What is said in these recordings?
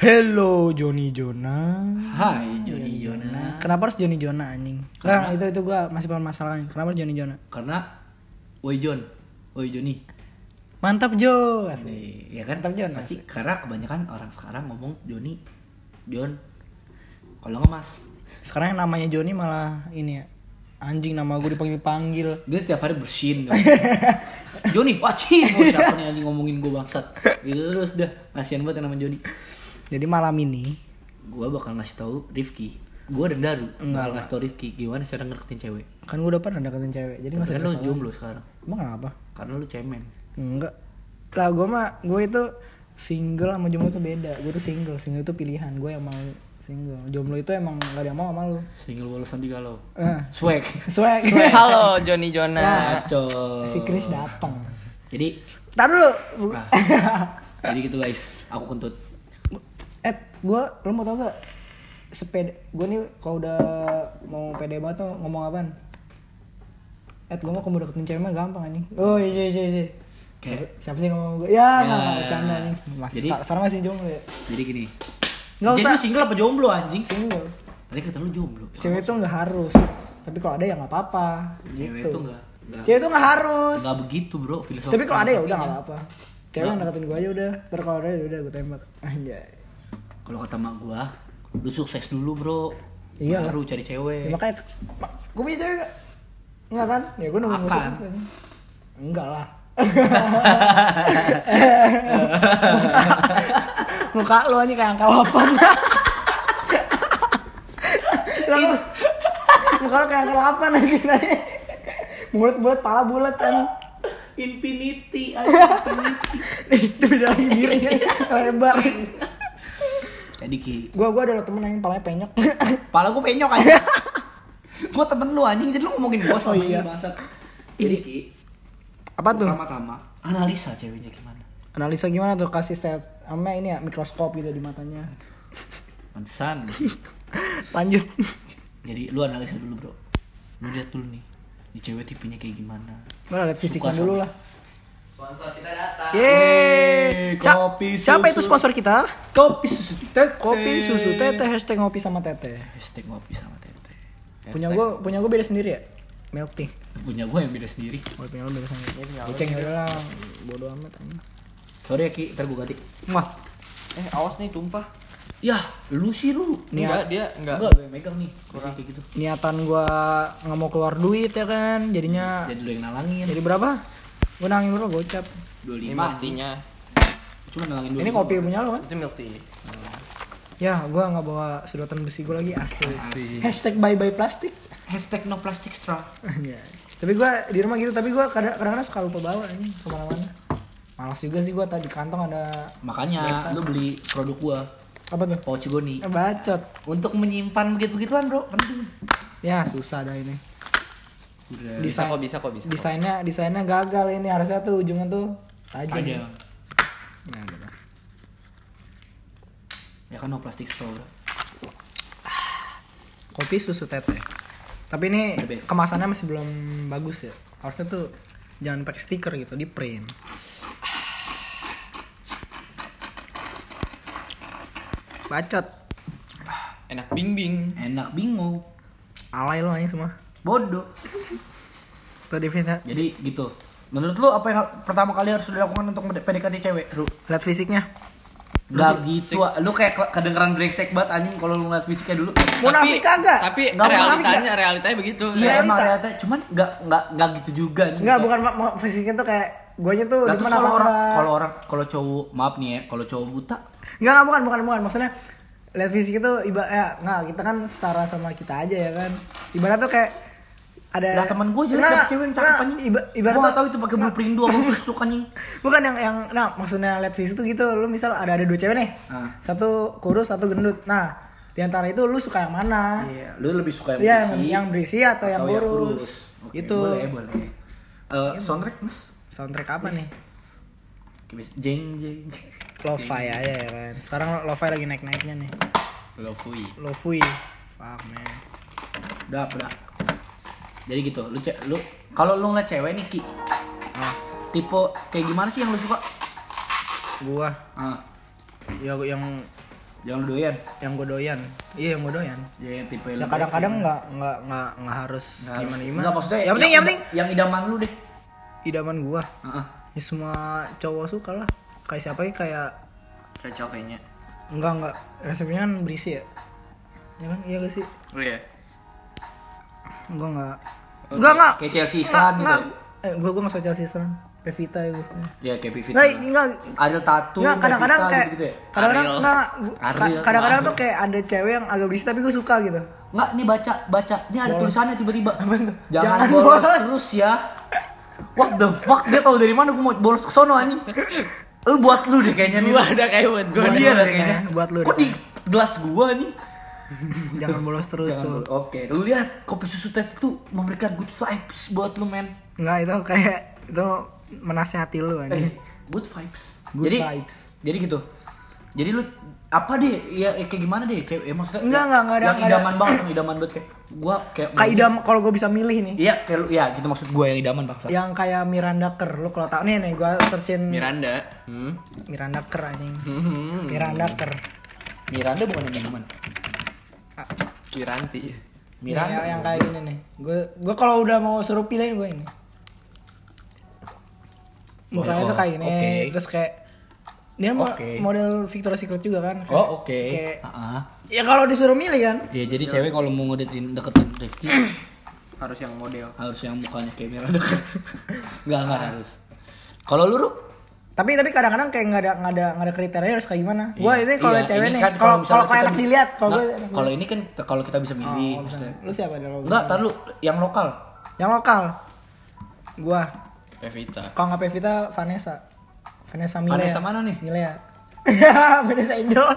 Hello Joni Jona. Hai Joni Jona. Kenapa harus Joni Jona anjing? Nah, itu itu gua masih permasalahan. Kenapa harus Joni Jona? Karena Woi Jon, Woi Joni. Mantap Jo. Nih, ya kan Mantap, Jon. Pasti karena kebanyakan orang sekarang ngomong Joni, Jon. Kalau nggak Mas, Sekarang yang namanya Joni malah ini ya. Anjing nama gue dipanggil-panggil. dia tiap hari bersin. Joni, wacin, oh, siapa nih anjing ngomongin gue bangsat. Gitu terus dah, kasihan banget yang namanya Joni. Jadi malam ini Gue bakal ngasih tahu Rifki. Gue dan Daru Enggak bakal ngasih tahu Rifki gimana cara ngedeketin cewek. kan gue udah pernah deketin cewek. Jadi Tapi masa kan lu jomblo sekarang. Emang kenapa? Karena lu cemen. Enggak. Lah gue mah gue itu single sama jomblo itu beda. Gue tuh single, single itu pilihan. Gue yang mau single. Jomblo itu emang gak ada yang mau sama lu. Single walau santi galau. Eh, Swag. swag. Halo Joni Jona. Kacau. si Chris datang. Jadi Tar dulu. Nah, jadi gitu guys, aku kentut. Gue, lo mau tau gak? Sepeda, gue nih kalau udah mau pede banget tuh ngomong apaan? Eh, gue mau kamu deketin cewek mah gampang anjing. Oh iya iya iya. iya. Siapa, siapa sih ngomong gue? Ya, Ya. nggak bercanda anjing. Mas, Jadi- sekarang masih jomblo ya. Jadi gini. Nggak Jadi usah. lu single apa jomblo anjing? Single. Tadi kata lu jomblo. Cewek tuh nggak harus. Tapi kalau ada ya nggak apa-apa. Cewek Gitu. tuh nggak nggak Cewek tuh nggak harus. nggak begitu bro filosofi. Tapi kalau ada ya udah nggak filosofinya. apa-apa. Cewek yang deketin gue aja udah. Ntar kalau ada ya udah gue tembak. Anjay. Kalau kata mak gua, lu sukses dulu bro. Iya. Baru cari cewek. Ya, makanya gue punya cewek gak? Enggak kan? Ya gue nunggu sukses aja. Enggak lah. Muka lu aja kayak angka 8 Lalu Muka lu kayak angka 8 aja tadi Bulat-bulat, pala bulat kan Infinity aja. Itu beda lagi Lebar Jadi ki, Gue gua ada lo temen yang palanya penyok pala gua penyok aja. gua temen lu anjing, jadi lu ngomongin gua Oh, sama iya. ini bangsat. Jadi ki, Apa tuh? pertama-tama analisa ceweknya gimana. Analisa gimana tuh kasih set Sama ini ya mikroskop gitu di matanya Pantesan. Lanjut Jadi lu analisa dulu bro. Lu lihat dulu nih, di cewek tipenya kayak gimana. Gue liat fisiknya dulu lah Sponsor kita datang. Yeay, kopi Siapa susu. itu sponsor kita? Kopi susu tete. Kopi susu tete hashtag ngopi sama tete. Hashtag ngopi sama tete. Punya gue punya gue beda sendiri ya. Milk tea. Punya gue yang beda sendiri. Oh, punya lo beda sendiri. Kucing ya lah, bodo amat. Sorry ya Ki, ntar gue ganti. Wah, Eh awas nih tumpah. Ya, lu sih lu. Enggak dia enggak. Enggak, lu yang megang nih. Kurang kayak gitu. niatan gue nggak mau keluar duit ya kan, jadinya Jadi lu yang nalangin. jadi berapa? Gue nangin dulu gocap. 25. Ini matinya. Cuma nalangin dulu. Ini kopi punya lo kan? Itu milk tea. Ya, gue nggak bawa sedotan besi gue lagi asli. Hashtag bye bye plastik. Hashtag no plastic straw. Anjay. Tapi gue di rumah gitu, tapi gue kadang- kadang-kadang suka lupa bawa ini ke mana-mana. Malas juga sih gue tadi di kantong ada Makanya lu beli produk gua, apa tuh? pouch goni. Eh, Bacot. Untuk menyimpan begitu-begituan, Bro. Penting. Ya susah dah ini. Udah. Bisa kok bisa kok bisa. kok. desainnya desainnya gagal ini harusnya tuh ujungnya tuh tajam. Ada. Nah, gitu. Ya kan no plastic straw. Kopi susu tete. Tapi ini kemasannya masih belum bagus ya. Harusnya tuh jangan pakai stiker gitu, di print. Bacot. Enak bing bing. Enak bingung. Alay lo anjing semua. Bodoh. Tuh definisinya. Jadi gitu. Menurut lu apa yang pertama kali harus dilakukan untuk PDKT cewek, Ru? Lihat fisiknya. Enggak gitu, lu kayak ke- kedengeran brengsek banget anjing kalau lu ngeliat fisiknya dulu. Munafik kagak? Tapi Nggak realitanya realitanya begitu. Iya Realita. emang realita, cuman enggak enggak enggak gitu juga. Enggak, bukan fisiknya tuh kayak guanya tuh Lah, di terus mana kalau apa orang kalau orang kalau cowok maaf nih ya, kalau cowok buta Enggak, enggak bukan, bukan, bukan. Maksudnya lihat fisik itu iba ya enggak, kita kan setara sama kita aja ya kan. Ibarat tuh kayak ada lah teman gue jelek dapet cewek yang cakep anjing. iba- ibarat nggak tahu itu pakai blue perindo apa busuk anjing. Bukan yang yang nah maksudnya lihat fisik tuh gitu. Lu misal ada ada dua cewek nih. Ah. Satu kurus, satu gendut. Nah, di antara itu lu suka yang mana? Iya, lu lebih suka yang Iya, yang, berisi yang berisi atau, yang atau kurus. Oke, Itu Boleh, boleh. Eh, soundtrack Mas. soundtrack apa nih? Jeng jeng. Lo-fi aja ya kan. Sekarang lo-fi lagi naik-naiknya nih. Lofui. Lo-fi. Fuck man. Udah, udah. Jadi gitu, lu cek lu kalau lu ngeliat cewek nih Ki, Ah, tipe kayak gimana sih yang lu suka? gua? Ah, ya yang lu doyan. yang gue doyan. Iya yang gue doyan. Ya yang tipe ya kadang-kadang nggak nggak nggak nggak harus gimana gimana Enggak maksudnya yang penting yang penting. yang idaman lu deh. idaman gua. Heeh. ya semua cowok suka lah. Kayak siapa sih kayak Rachel kayaknya. enggak enggak resepnya kan berisi ya? Ya kan? Iya gak sih? Oh iya. gua enggak enggak enggak Kayak Chelsea Islan gitu. enggak eh gua gua suka Chelsea Islan Pevita ya biasanya Ya kayak Pivit. enggak enggak Ariel Tatu. enggak kadang-kadang Pevita kayak gitu-gitu ya. kadang-kadang enggak gua- kadang-kadang tuh kayak ada cewek yang agak berisi tapi gue suka gitu Enggak, nih baca, baca. Ini ada Bolos. tulisannya tiba-tiba. Jangan, Jangan bolos, bolos. terus ya. What the fuck? Dia tahu dari mana gue mau bolos ke sono anjing. Lu buat lu deh kayaknya nih. Gua ada kayak buat gua. Buat Dia deh kayaknya. buat lu Kok deh di gelas gua anjing? jangan bolos terus Jangan tuh. Oke, lu lihat kopi susu teh itu memberikan good vibes buat lu men. enggak itu kayak itu menasehati lu Eh, good vibes. Good jadi, vibes. Jadi gitu. Jadi lu apa deh? Ya eh, kayak gimana deh? Cewek ya, maksudnya Enggak, ya, enggak, enggak ada- Yang idaman banget, yang idaman banget kayak gua kayak kayak idam kalau gue bisa milih nih Iya, kayak lu ya gitu maksud gua yang idaman bangsa. yang kayak Miranda Kerr lu kalau tau nih nih gue searchin Miranda. Hmm. Miranda Kerr anjing Hmm. Miranda Kerr Miranda bukan yang idaman. Wiranti. Miranda yang, yang kayak gini nih gue gue kalau udah mau suruh pilihin gue ini mukanya Oh, tuh kayak gini oke. terus kayak dia Oke. model Victoria's Secret juga kan Kayak- Oh, oke. kayak Heeh. ya kalau disuruh milih kan Ya jadi cewek kalau mau ngedeketin deketin Rifki Harus yang model. harus yang mukanya kayak Miranda. Enggak, enggak harus. Kalau lu? Tapi tapi kadang-kadang kayak nggak ada nggak ada nggak ada kriteria harus kayak gimana. Gue Iya, ini kalau iya, cewek ini nih kan kalau misalnya kalau kayak enak dilihat kalau Nggak, gue kalau ini kan kalau kita bisa milih Oh, lu siapa nih kalau Enggak, tar lu yang lokal. yang lokal? Gua. Pevita. kalau nggak Pevita Vanessa. Vanessa Milea Vanessa mana nih? Milea Vanessa Angel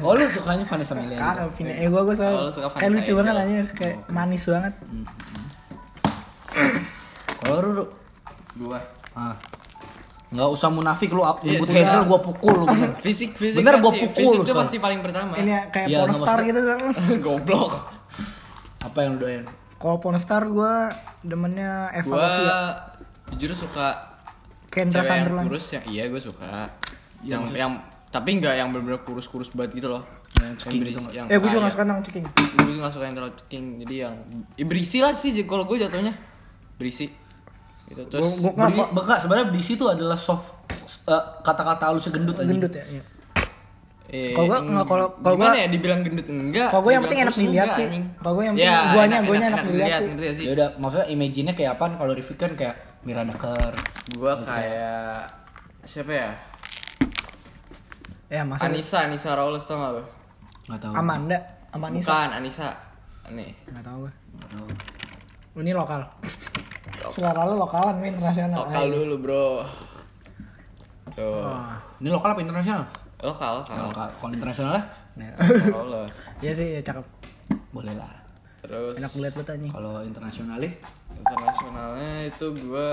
Oh, lu sukanya Vanessa Milea. Kagak Vine eh gua gua Oh, soal suka kayak Vanessa lucu banget anjir kayak manis banget. Kalau lu? Gua. Ah. Enggak usah munafik lu, susah. Hazel gua pukul lu bener. Fisik fisik Bener, gua pasti- pukul Fisik sekarang. pasti paling pertama. ini ya kayak Iya, pornstar nggak gitu kan Goblok. Apa yang lu doyan? kalau pornstar gua demennya Eva Gua Lovia jujur suka Kendra cewek yang Sunderland kurus yang iya gue suka. Yang yang tapi nggak yang bener-bener kurus-kurus banget gitu loh. Yang ceking berisi, gitu yang eh gua juga nggak suka nang ceking Gue juga gak suka yang terlalu ceking Jadi yang ya berisi lah sih kalau gue jatuhnya Berisi gitu Terus Gua- gua- Beri, enggak, sebenarnya di situ adalah soft eh, kata-kata halus gendut aja. gendut ya iya. eh, kalau gua nggak- kalau- kalau Gimana gua- ya dibilang gendut enggak Kalau gua yang penting enak dilihat sih. Kalau gua yang Ya, penting guanya- enak- guanya enak- enak dilihat sih. gak Ya udah, maksudnya image-nya kayak apaan kalau Rifki kan kayak Miranda Kerr. Gue kayak Siapa ya ya masa Anissa Anissa Rawless tau gak lo Enggak tahu. Amanda Amanisa Bukan Anissa Nih nggak tahu gua Nggak tahu. ini lokal selera lu lokalan main internasional Lokal dulu bro Tuh Wah. Ini lokal apa internasional? Lokal lokal Lokal. Kalau internasional lah Nah, Rawless Iya sih, ya cakep. boleh lah. Terus Enak lihat banget anjing. Kalau internasionalnya Internasionalnya itu gue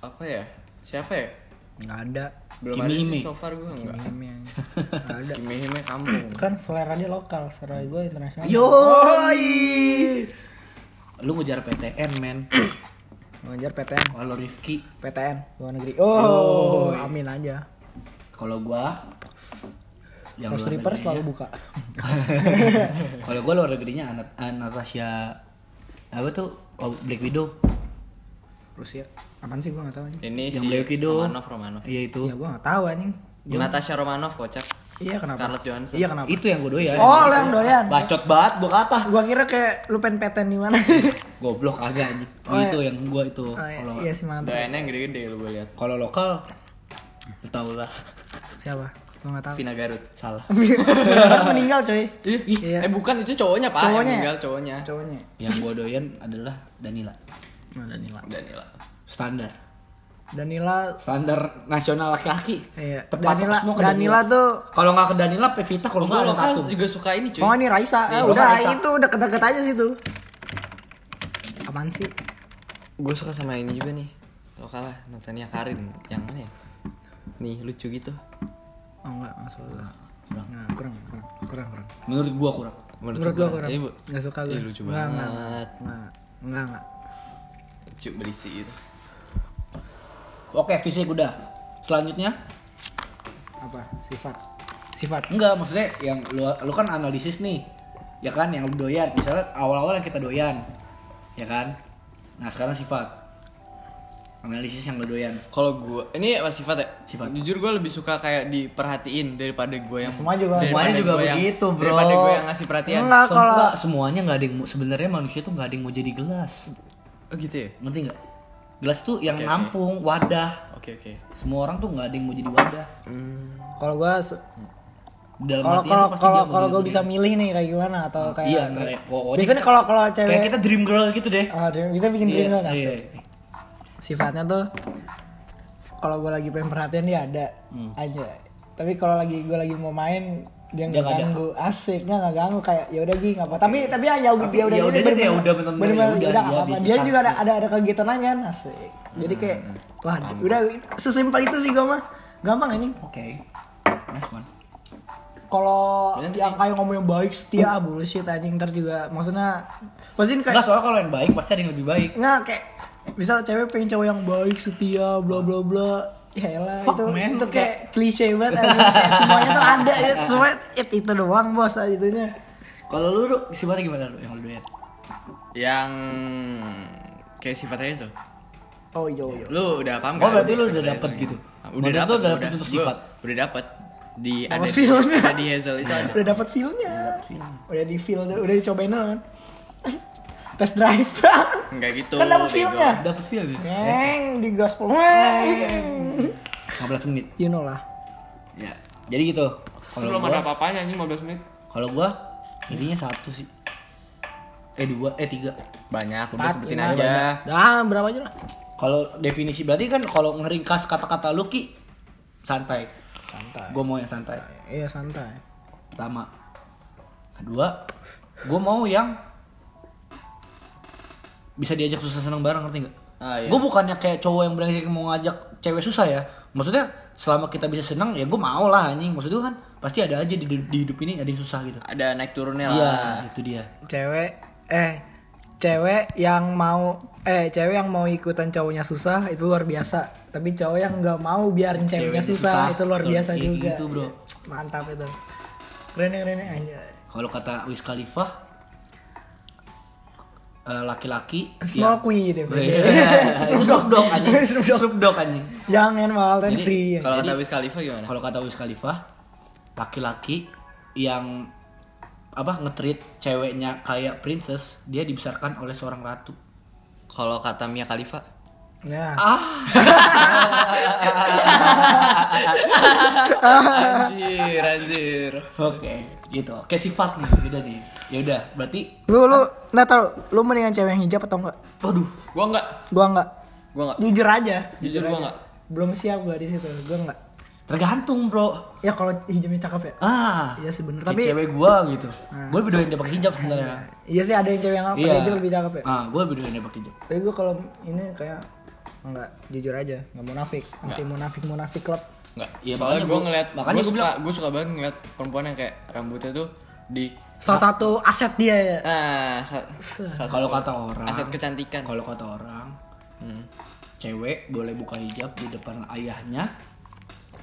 Apa ya Siapa ya Enggak ada. Belum Kimi ada Hime. sih so far gue enggak Kimi anjing. Enggak ada. Kimi Hime kampung Kan selera dia lokal, selera gue internasional. Yoi. Lu ngejar PTN, men. Ngajar PTN, Kalau Rifki, PTN luar negeri. Oh, amin aja. kalau gua yang Kalau stripper selalu buka. kalau gua luar negerinya Anat- Natasha apa tuh oh, Black Widow Rusia. Apaan sih gue gak tahu anjing. Ini yang si Black Widow Romanov Romanov iya itu Iya gue gak tahu anjing. Natasha Romanov kocak Iya kenapa? Scarlett Johansson Iya kenapa? itu yang gua doyan Oh, lo yang doyan. bacot banget gua kata Gua kira kayak lu pengen PTN di mana. goblok agak anjing Oh, itu iya. yang gua itu Oh, iya, kalau iya sih mantap. Doyannya yang gede-gede lu gue lihat kalau lokal lu tau lah Siapa? Gue gak tahu. Vina Garut salah meninggal coy. Ih, Iya. eh bukan itu cowoknya pak Cowoknya yang ya? meninggal cowoknya Cowoknya. yang gua doyan adalah Danila Nah, Danila. Danila standar Danila standar nasional laki-laki Iya. Tepat Danila, semua ke Danila tuh kalau nggak ke Danila Pevita kalau nggak lokal satu juga suka ini cuy Oh ini Raisa, ah, lo udah Raisa. itu udah deket aja sih tuh. Apaan sih? Gue suka sama ini juga nih Lokal lah Natania Karin Yang mana ya Nih lucu gitu Oh enggak, enggak suka. Kurang. Nah, kurang, kurang, kurang, kurang. menurut gua kurang Menurut gua kurang. Iya. Enggak suka gue. Ih, lucu Enggak, enggak, banget Enggak, enggak, enggak. Lucu berisi gitu oke fisik udah selanjutnya Apa? Sifat. sifat Enggak, maksudnya yang lu, lu kan analisis nih. Ya kan yang lu doyan. Misalnya awal-awal yang kita doyan. Ya kan? Nah, sekarang sifat. Analisis yang lu doyan. Kalau gue, ini apa sifat ya? Sifat. Jujur gue lebih suka kayak diperhatiin daripada gue yang Semua juga. Semuanya juga gua yang- begitu, bro. Daripada gue yang ngasih perhatian. Enggak kalau enggak, semuanya nggak ada yang mau- sebenarnya manusia tuh nggak ada yang mau jadi gelas. Oh gitu ya? Ngerti nggak? Gelas tuh yang oke. nampung, wadah. Oke oke. Semua orang tuh nggak ada yang mau jadi wadah. Hmm. kalau gua kalau kalau kalau dia mau kalau gue bisa milih nih kayak gimana atau kayak Iya, kayak biasanya kalau kalau cewek Kayak kita dream girl gitu deh. Ah, dream- kita bikin dream Iya, girl iya. asik. sifatnya tuh kalau gue lagi pengen perhatian dia ada aja tapi kalau lagi gue lagi mau main dia Hmm. Dia nggak nggak ada. ganggu. Asik nggak nggak ganggu kayak ya udah gini apa tapi tapi ya ya udah Tapi ya udah ya bener-bener- udah bener-bener, bener-bener, ya ya udah, udah dia nggak apa dia juga ada ada ada kegiatan lain kan? Asik. Jadi kayak wah udah sesimpel itu sih gue mah. Gampang anjing. Oke. Nice one. kalau Bener yang kayak ngomongnya baik setia bullshit anjing ntar juga. Maksudnya pasti kayak Enggak, soalnya kalau yang baik pasti ada yang lebih baik. nggak kayak misal cewek pengen cowok yang baik setia bla bla bla ya elah Fuck, itu man. itu kayak klise banget. Kayak semuanya tuh ada ya semua it, itu doang bos itunya Kalau lu, lu sifatnya gimana lu yang lu doyan? Yang kayak sifatnya itu. oh iya iya Lu udah paham Oh, nggak berarti lu sifatnya udah dapet gitu? Udah dapet, udah dapet udah. untuk Gua sifat? Udah dapet di Apa ada di, feelnya? ada di Hazel itu ada. udah dapat feelnya udah di feel udah dicobain kan test drive Enggak gitu. kan dapat bego. feelnya Dapat feel gitu. neng di gaspol neng 15 menit. you know lah Ya. Jadi gitu. Kalau Belum ada gua, apa-apanya anjing 15 menit. kalau gua intinya satu sih. Eh dua, eh tiga. Banyak, udah sebutin aja. dah berapa aja lah Kalau definisi berarti kan kalau ngeringkas kata-kata lu ki santai. santai Gue mau yang santai. iya santai Pertama. Kedua, gue mau yang bisa diajak susah senang bareng ngerti nggak? Ah, iya. Gue bukannya kayak cowok yang brengsek mau ngajak cewek susah ya. Maksudnya selama kita bisa senang ya gue mau lah anjing. Maksudnya kan pasti ada aja di, di hidup ini ada yang susah gitu. Ada naik turunnya Iya, lah. itu dia. cewek eh cewek yang mau eh cewek yang mau ikutan cowoknya susah itu luar biasa tapi cowok yang nggak mau biarin ceweknya Ceweknya susah, susah. itu luar biasa kayak juga gitu, bro. mantap itu keren keren anjay. Kalau kata Wiz Khalifa laki-laki Small queen ya, bro. Snoop Dogg anjing. Snoop Dogg. Anjing. young and wild and Jadi, free Kalau kata Wiz Khalifa gimana? Kalau kata Wiz Khalifa, laki-laki yang apa ngetreat ceweknya kayak princess, dia dibesarkan oleh seorang ratu. Kalau kata Mia Khalifa? ya anjir, anjir. Oke, gitu. Oke sifat nih, udah nih. Ya udah, berarti lu lu nggak tahu lu mendingan cewek yang hijab atau enggak waduh, Gua enggak. gua enggak Gua enggak. jujur aja Jujur gua aja. enggak. belum siap gua di situ gua enggak tergantung, Bro. ya kalau hijabnya cakep ya Ah. iya sih bener Tapi cewek gua gitu. Gue lebih doyan dia pakai hijab sebenarnya. iya sih ada yang cewek yang pakai hijab lebih cakep ya Ah, gue lebih doyan dia pakai hijab. Tapi gue kalau ini kayak enggak jujur aja, nggak munafik, anti munafik munafik klub. Enggak. Iya, Soalnya gua- ngeliat makanya gua gua suka gua suka banget ngeliat perempuan yang kayak rambutnya tuh di Salah satu aset dia ya. ah sa- sa- Kalau kata orang, aset kecantikan. kalau kata orang, Hmm. cewek boleh buka hijab di depan ayahnya,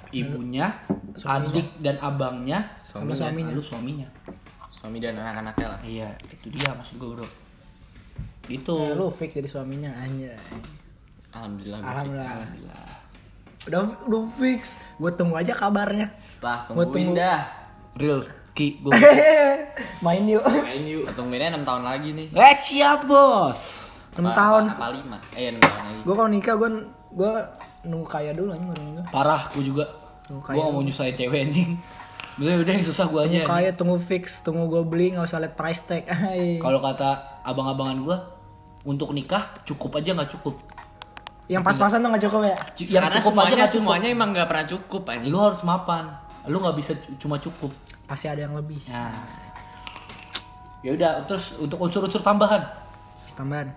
ibunya, adik dan abangnya, Sama suaminya. lalu suaminya. Suami dan anak-anaknya lah. Iya, itu dia maksud gue bro. Gitu. Nah, lu fake jadi suaminya anjay. Alhamdulillah. gua Alhamdulillah. Udah udah fix. Gue tunggu aja kabarnya. Lah, Gua tungguin tunggu. dah. Real, ki, gue. Main yuk. Main yuk. Tungguinnya 6 tahun lagi nih. Eh siap bos. 6 Apa- tahun. Apa 5? Eh, 6 tahun lagi. Gue kalau nikah gue gue nunggu kaya dulu anjing baru nikah. Parah, gue juga. Gue gak mau nyusahin cewek anjing. Udah, udah yang susah gue aja. Tunggu kaya, tunggu fix, tunggu gue beli nggak usah liat price tag. Kalau kata abang-abangan gue, untuk nikah cukup aja nggak cukup. Yang pas-pasan tuh nggak cukup ya? Yang Karena cukup aja semuanya nggak cukup. semuanya emang gak pernah cukup anjing. Lu harus mapan. Lu nggak bisa cu- cuma cukup. Pasti ada yang lebih. Nah. Ya udah, terus untuk unsur-unsur tambahan. Tambahan.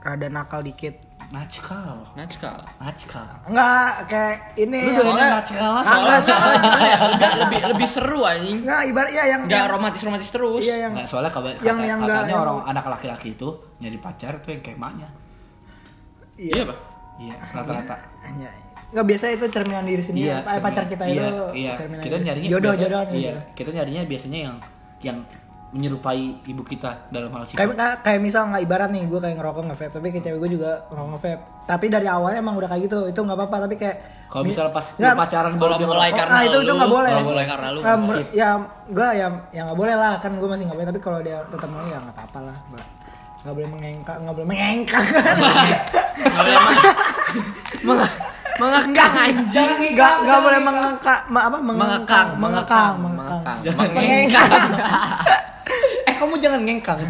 Rada nakal dikit. Nackal. Najkal. Nackal. Enggak kayak ini. Lu yang- doyan Soalnya- nackal lah. Soalnya soalnya gimana ya? Enggak lebih lebih seru anjing. Enggak ibarat ya yang Enggak yang- romantis-romantis terus. Iya yang Nggak, soalnya kabar, Yang- kata- yang katanya nggak- yang- orang anak laki-laki itu nyari pacar tuh yang kayak maknya. Iya, Pak. Iya, rata-rata. Anjay. Nggak biasa itu cerminan diri sendiri. Iya, Eh, pacar cerminan- kita iya, itu iya. cerminan Kita diri nyarinya jodoh biasanya- jodoh Iya, kita nyarinya biasanya yang yang menyerupai ibu kita dalam hal sifat. Kayak, kayak, kayak misal nggak ibarat nih gue kayak ngerokok nge tapi kayak cewek gue juga ngerokok nge Tapi dari awalnya emang udah kayak gitu, itu nggak apa-apa. Tapi kayak Kalau misal pas Nggak, lu pacaran Kalau mulai ngerokok, karena ah itu itu nggak boleh. Kalau mulai karena lu. Nggak, mer- ya gue ya ya nggak boleh lah kan gue masih nggak boleh. Tapi kalau dia tetap mau ya nggak apa-apa lah. Nggak nggak boleh mengengkang, nggak boleh mengengkang. Nggak boleh meng- mengekang anjing. Nggak nggak boleh mengengkang, ma- apa Mengekang, mengekang, mengekang, mengekang. mengengkang. eh kamu jangan ngengkang.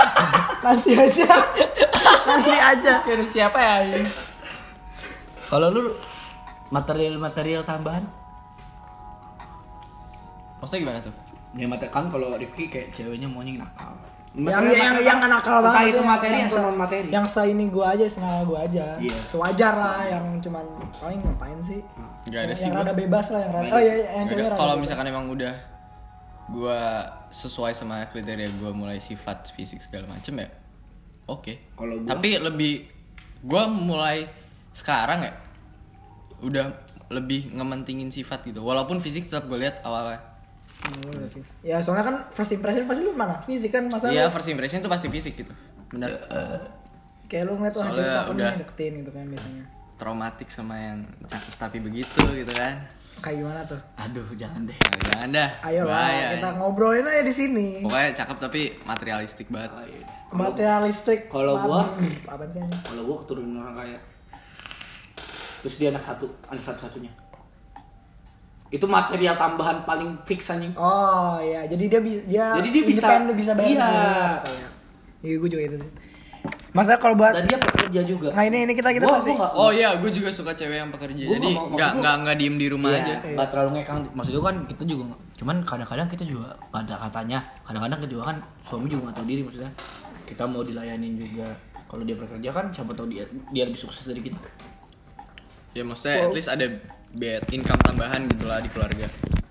Nanti aja, nanti aja. Kayak siapa ya? Kalau lu material-material tambahan Maksudnya gimana tuh? Ya mate kan kalau Rifki kayak ceweknya maunya nakal. Yang yang yang nakal Entah banget itu materi yang non materi. yang seini gue aja sengaja gue aja Iya. sewajar lah yang cuman paling ngapain sih Gak ada yang, sih yang gua. rada bebas lah yang rada Nggak oh iya iya, yang Nggak cewek Kalau bebas. misalkan emang udah gua sesuai sama kriteria gua mulai sifat fisik segala macem ya oke Kalau gua- tapi lebih gua mulai sekarang ya udah lebih ngementingin sifat gitu walaupun fisik tetap gue lihat awalnya ya soalnya kan first impression pasti lu mana fisik kan masa iya first impression itu pasti fisik gitu benar kayak lu ngeliat wah Soalnya cewek cakep nih deketin gitu kan biasanya traumatik sama yang cakep tapi begitu gitu kan kayak gimana tuh Aduh, jangan deh. nah, jangan dah ayo lah kita ya. ngobrolin aja di sini pokoknya cakep tapi materialistik banget Oh, iya. materialistik Kalau gua- apa sih? Kalau gua keturunan orang kaya. Terus dia anak satu, anak satu-satunya. Itu material tambahan paling fix anjing. oh iya jadi dia bi- dia Jadi dia bisa- bisa bayar iya. sendiri. iya gue juga itu sih masa kalau buat Dan dia pekerja juga. nah ini ini kita kita Gua- pasti gua Oh iya, gue juga suka cewek yang pekerja. Gua Jadi nggak nggak nggak diem di rumah Iya, aja. nggak terlalu ngekang. Maksud gua kan kita juga cuman kadang-kadang kita juga pada katanya, kadang-kadang kedua kan suami juga nggak tahu diri maksudnya. Kita mau dilayanin juga. Kalau dia bekerja kan siapa tahu dia dia lebih sukses dari kita. Ya maksudnya at least ada biaya income tambahan gitu lah di keluarga.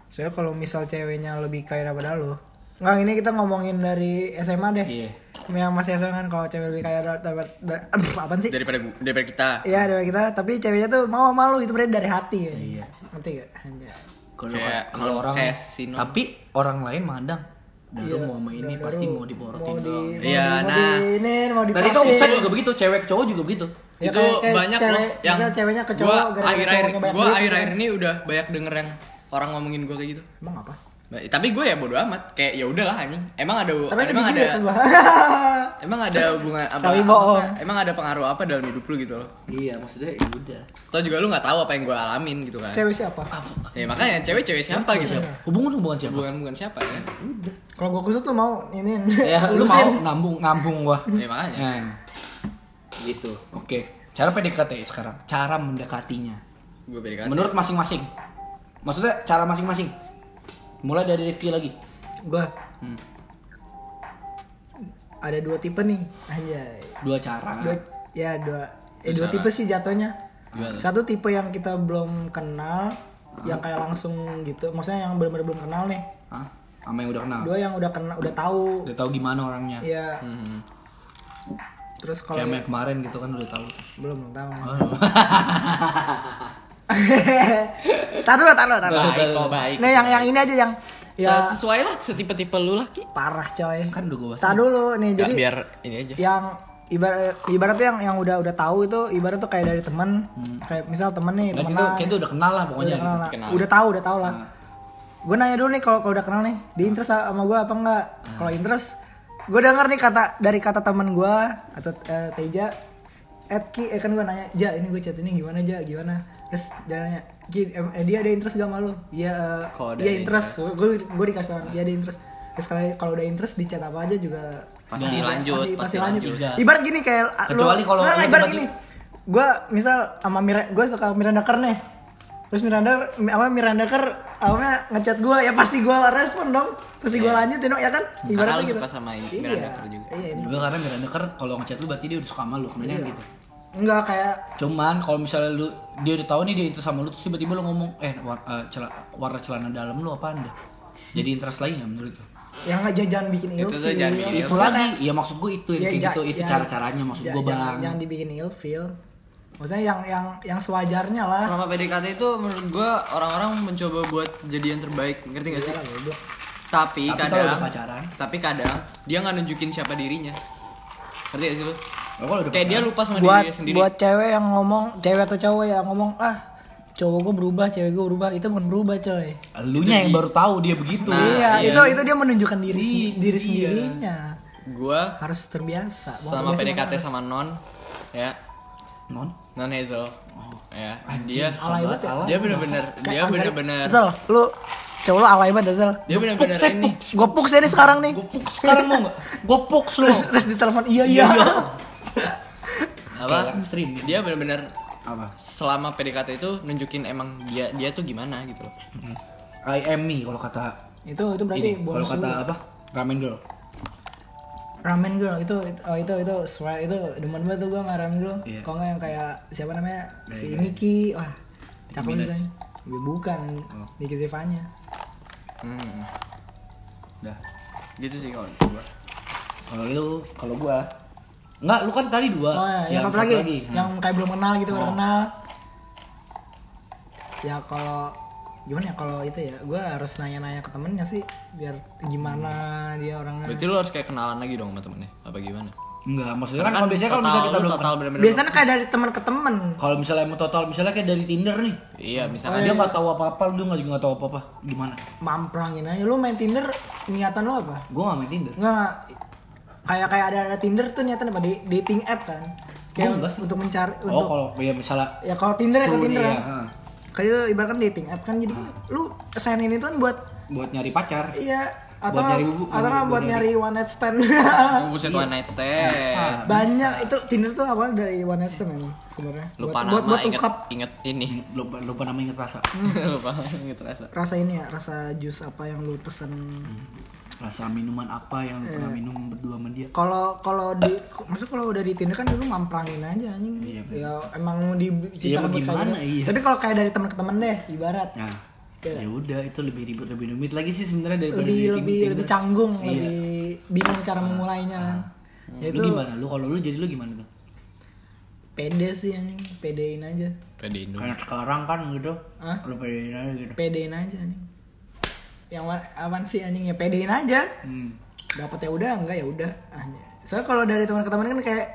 Saya kalau misal ceweknya lebih kaya daripada lo Nggak, ini kita ngomongin dari SMA deh Iya. Yang masih SMA kan kalau cewek lebih kaya daripada Aduh, apaan sih? Daripada daripada kita. Iya dari kita, tapi ceweknya tuh mau malu itu berarti dari hati ya. Iya. Ngerti gak? Kalau kalau orang kayak tapi orang lain mandang. Dan Iya, lu mau sama ini pasti mau diporotin mau Iya, nah. ini mau itu dipasin. offset juga begitu, cewek cowok juga begitu. Ya, itu kayak- kayak banyak cewek- loh yang ceweknya ke gua cowok gara-gara akhir-akhir cowoknya banyak gua duit, akhir-akhir gitu ini udah banyak denger yang orang ngomongin gue kayak gitu. Emang apa? Ba- Tapi gue ya bodo amat, kayak ya udahlah anjing. Emang ada Tapi emang ada ke gua. emang ada hubungan apa? Sih? Emang ada pengaruh apa dalam hidup lu gitu loh? Iya, maksudnya ya udah. Atau juga lu nggak tahu apa yang gue alamin gitu kan? Cewek siapa? Ya makanya cewek-cewek siapa gitu? Hubungan hubungan siapa? Bukan bukan siapa ya? Kalau gua kusut tuh mau ini Ya, lu mau nambung nambung gua. Ya makanya. Nah, gitu. Oke. Cara PDKT sekarang. Cara mendekatinya. Gue PDKT. Menurut masing-masing. Maksudnya cara masing-masing. Mulai dari Rifki lagi. Gua Hmm. ada dua tipe nih. Anjay. Dua cara. Dua, ya dua eh, Dua tipe sih jatuhnya. Gimana? Satu tipe yang kita belum kenal, yang kayak langsung gitu. Maksudnya yang benar-benar belum kenal nih. Hah? Sama yang udah kenal. Dua yang udah kenal, udah tahu. Udah tahu gimana orangnya. Iya. Hmm. Terus kalau yang kemarin gitu kan udah tahu. belum belum tahu. Oh. Taruh dulu, taruh, taruh. Baik kok baik. Nah, yang yang ini aja yang ya Se- sesuai lah setipe-tipe lu lah Ki. parah coy. kan udah gue bahas. Tahan dulu nih, jadi biar ini aja. yang ibarat ibarat tuh yang yang udah udah tahu itu ibarat tuh kayak dari teman kayak misal temen nih temen itu kayak itu udah kenal lah pokoknya. udah kenal, gitu. lah. Kenal. udah tahu udah tahu lah Nah. gue nanya dulu nih kalau kalau udah kenal nih di interest sama gue apa enggak kalau interest gue denger nih kata dari kata teman gue atau eh, Teja Edki eh kan gue nanya Ja ini gue chat ini gimana Ja gimana terus dia em- eh, dia ada interest gak malu iya eh, Kalau iya ada interest gue gue dikasih tahu dia ada interest terus kalau kalau udah interest di chat apa aja juga Pasti Nah, lanjut, pasti, pasti, pasti lanjut. lanjut. Iya. Ibarat gini kayak ah, Kecuali lu- kalau nah, ibarat bagi- gini. Gua misal sama Mira, gue suka Miranda Kerr nih. Terus Miranda apa Miranda Kerr awalnya ngechat gua ya pasti gua respon dong. Pasti gua Iya. lanjutin dong ya kan? Karena Ibaratnya lu gitu. suka sama Iya. Miranda Kerr juga. Iya. Juga karena Miranda Kerr kalau ngechat lu berarti dia udah suka sama lu, sebenarnya Iya. gitu. Enggak kayak Cuman kalau misalnya lu dia udah tahu nih dia interest sama lu terus tiba-tiba lu ngomong eh war, eh, cela- warna celana dalam lu apaan deh. Jadi interest lagi ya menurut lu? yang aja jangan bikin Itu ilfil. tuh jangan bikin Itu lagi, ya maksud gue itu yang Ya, kayak ja- gitu, itu ya, cara-caranya maksud ja- gue jangan- bang. Jangan dibikin ilfil. Maksudnya yang yang yang sewajarnya lah. selama PDKT itu menurut gue orang-orang mencoba buat jadi yang terbaik ngerti gak sih goblok. tapi, Tapi kadang pacaran? tapi kadang dia nggak nunjukin siapa dirinya ngerti gak sih lu kayak dia lupa sama buat sendiri. buat cewek yang ngomong cewek atau cowok yang ngomong ah cowok gue berubah cewek gue berubah. Itu bukan berubah coy. Elunya yang baru tahu dia begitu. Nah, iya, iya. itu itu dia menunjukkan diri Iya, sen- diri iya. sendirinya. Gue harus terbiasa. Selama PDKT harus- sama non ya. Non. non Hazel. Ya dia alay banget ya. dia bener-bener dia bener-bener Zel lu cowok lu alay banget ya, Zel dia bener-bener ini. gue puks nih sekarang nih. Sekarang mau nggak? Gue puks lu. terus, terus di telepon iya iya apa stream gitu. dia bener-bener Apa? selama PDKT itu nunjukin emang dia dia tuh gimana gitu loh I am me kalau kata itu itu berarti ini. Kalau kata apa? Ramen girl. ramen girl itu oh itu itu swear itu demen banget tuh gue sama ramen girl kalau nggak yang kayak siapa namanya si Iya, iya. Niki wah cakep Minaj. sih kan bukan Oh. Niki Zevanya hmm. Dah. gitu sih kalau gua Kalau lu, kalau gua Enggak, lu kan tadi dua. oh ya, yang, satu, lagi, Hmm. yang kayak belum kenal gitu Oh. kenal ya kalau gimana ya kalau itu ya gue harus nanya-nanya ke temennya sih biar gimana dia orangnya berarti lu harus kayak kenalan lagi dong sama temennya apa gimana Enggak, maksudnya kan Karena kalau biasanya kalau misalnya kita lu belum total bener-bener biasanya kayak dari teman ke temen kalau misalnya mau total misalnya kayak dari Tinder nih. iya Oh, misalkan dia nggak tahu apa-apa, dia nggak juga nggak tahu apa-apa. Gimana? mamprangin aja lu main Tinder niatan lu apa Gua nggak main Tinder. nggak kayak kayak ada ada Tinder tuh niatan apa Di- dating app kan? Kayak Oh, sih. untuk mencari Oh, untuk kalau ya misalnya ya kalau Tinder ya kalau Tinder kan. ya, ha. kan itu ibaratkan dating app kan jadi lu sign in itu kan buat buat nyari pacar. iya atau Buat nyari bubu- atau nggak buat buat nyari- one night stand. Oh, buset one night stand. Bisa. banyak itu Tinder tuh awalnya dari one night stand memang sebenarnya. Lupa buat, nama buat, buat inget inget ini. Lupa lupa nama inget rasa. lupa inget rasa. Rasa ini ya rasa jus apa yang lu pesen Rasa minuman apa yang Iya. pernah minum berdua sama dia. kalau kalau di maksud kalau udah di Tinder kan dulu mamprangin aja anjing Iya, bener. ya emang mau di Iya, gimana, iya. tapi kalau kayak dari teman ke teman deh ibarat Nah, Iya. ya udah itu lebih ribet lebih rumit lagi sih sebenarnya daripada lebih lebih Tinder. lebih canggung Iya. lebih bingung cara memulainya kan ya Lu itu gimana? Lu kalau lu jadi lu gimana tuh? pede sih anjing pedein aja pede Indo Kayak sekarang kan gitu. Hah? Lu pedein aja gitu. pedein aja anjing yang ma- apaan sih anjing ya pedein aja Hmm. dapat ya udah enggak ya udah Anjay. soalnya kalau dari teman ke teman kan kayak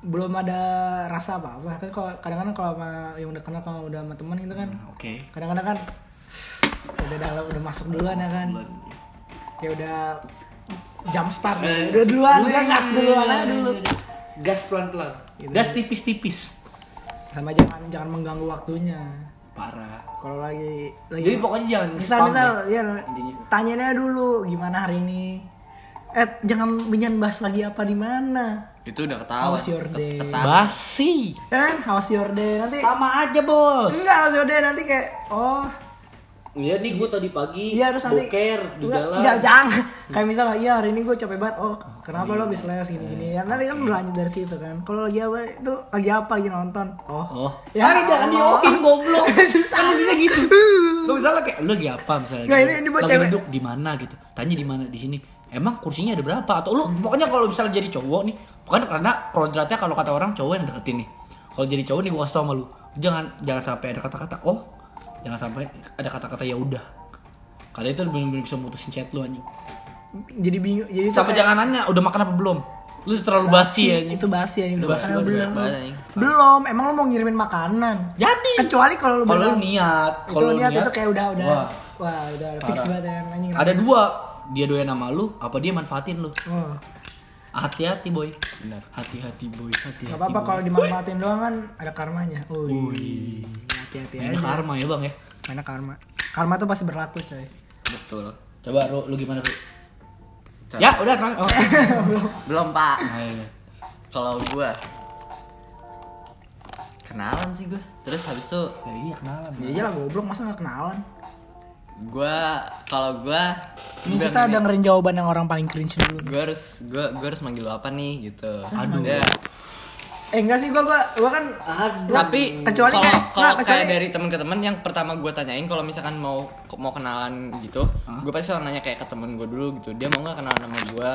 belum ada rasa apa apa kan kalau kadang-kadang kalau sama yang udah kenal kalau udah sama teman itu kan Oke. kadang-kadang kan udah dalam udah masuk duluan ya kan kayak udah jump start Eh, udah duluan kan gas duluan aja dulu Gas pelan-pelan. Gitu. Gas tipis-tipis. sama jangan jangan mengganggu waktunya Parah. Kalau lagi lagi Jadi pokoknya jangan misal misal deh, ya intinya. tanyain aja dulu gimana hari ini eh jangan jangan bahas lagi apa di mana itu udah ketawa How's your day? Ketawa. Basi. kan how's your day nanti Sama aja, Bos. enggak how's your day nanti kayak oh Iya nih gue tadi pagi iya terus nanti boker di Enggak, jalan. jangan, jangan. kayak misalnya iya hari ini gue capek banget oh kenapa lo habis les gini gini ya nanti kan berlanjut dari situ kan kalau lagi apa itu lagi apa lagi nonton oh Oh. Ya Ya, jangan diokin goblok. Susah. Kan intinya gitu. Gue misalnya kayak lu lagi apa misalnya? Nggak, gitu. ini- ini buat cewek. duduk di mana gitu. Tanya di mana di sini. Emang kursinya ada berapa? Atau lu pokoknya kalau misalnya jadi cowok nih, bukan karena kodratnya kalau kata orang cowok yang deketin nih. Kalau jadi cowok nih gue kasih tau sama lu. Jangan jangan sampai ada kata-kata oh, jangan sampai ada kata-kata ya udah. Kalian itu benar-benar bisa mutusin chat lu anjing. jadi bingung jadi Sampai kayak- jangan nanya udah makan apa belum. Lu terlalu basi ya. itu basi ya udah basi makan belum belum emang lo mau ngirimin makanan Jadi kecuali kalau lu kalau lu niat, kalau lu niat, itu kayak udah udah Wah. wah, udah fix banget ya anjing Ada dua, dia doyan sama lu, apa dia manfaatin lu? oh. Hati-hati boy. Benar. Hati-hati boy. Hati-hati. Gak apa-apa kalau dimanfaatin doang kan ada karmanya. Wih. Wih. Hati-hati Ini aja. karma ya bang ya. Mana karma? Karma tuh pasti berlaku coy. betul Coba lu, lu gimana lu? Cara- Ya udah kan. Oh. belum pak Nah, iya. kalau gua kenalan sih gua terus habis itu Ya iya kenalan. Ya iyalah goblok masa gak kenalan. gua kalau gua Ini kita nanya, dengerin jawaban yang orang paling cringe dulu. gua harus gua gua harus manggil lu apa nih gitu Aduh. Ya. Eh enggak sih gua gua gua kan Tapi kecuali kalau kayak kalau kecuali kayak dari teman ke teman yang pertama gue tanyain kalau misalkan mau mau kenalan gitu, gue pasti selalu nanya kayak ke temen gue dulu gitu. Dia mau nggak kenalan sama gue?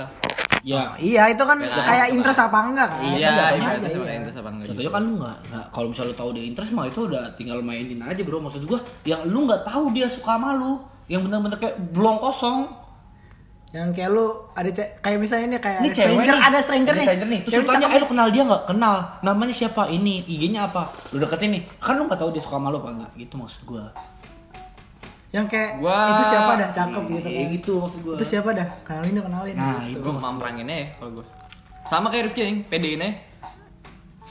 Ya, Iya, itu kan Ya kan? kayak interest apa enggak kan? Iya, Kan aja, iya. interest apa enggak Contohnya gitu. kan lu nggak, nggak- kalau misalnya lu tahu dia interest mah itu udah tinggal mainin aja bro. Maksud gua, yang lu nggak tahu dia suka sama lu, yang bener-bener kayak belum kosong. Yang kayak lu ada ce- kayak misalnya ini kayak Ini ada cewek stranger, nih, ada stranger nih. stranger nih. Terus Cewek lu tanya, eh lu kenal dia nggak? Kenal. Namanya siapa? Ini, IG-nya apa? Lu deketin nih. Kan lu nggak tahu dia suka sama lu apa enggak. Gitu maksud gua. yang kayak Gua- itu siapa dah cakep gitu Kayak kan. gitu maksud gua. Itu siapa dah? Kenalin kenalin. Nah, gitu. Gue mampanginnya ya kalau gue. Sama kayak Rifki yang pedein aja.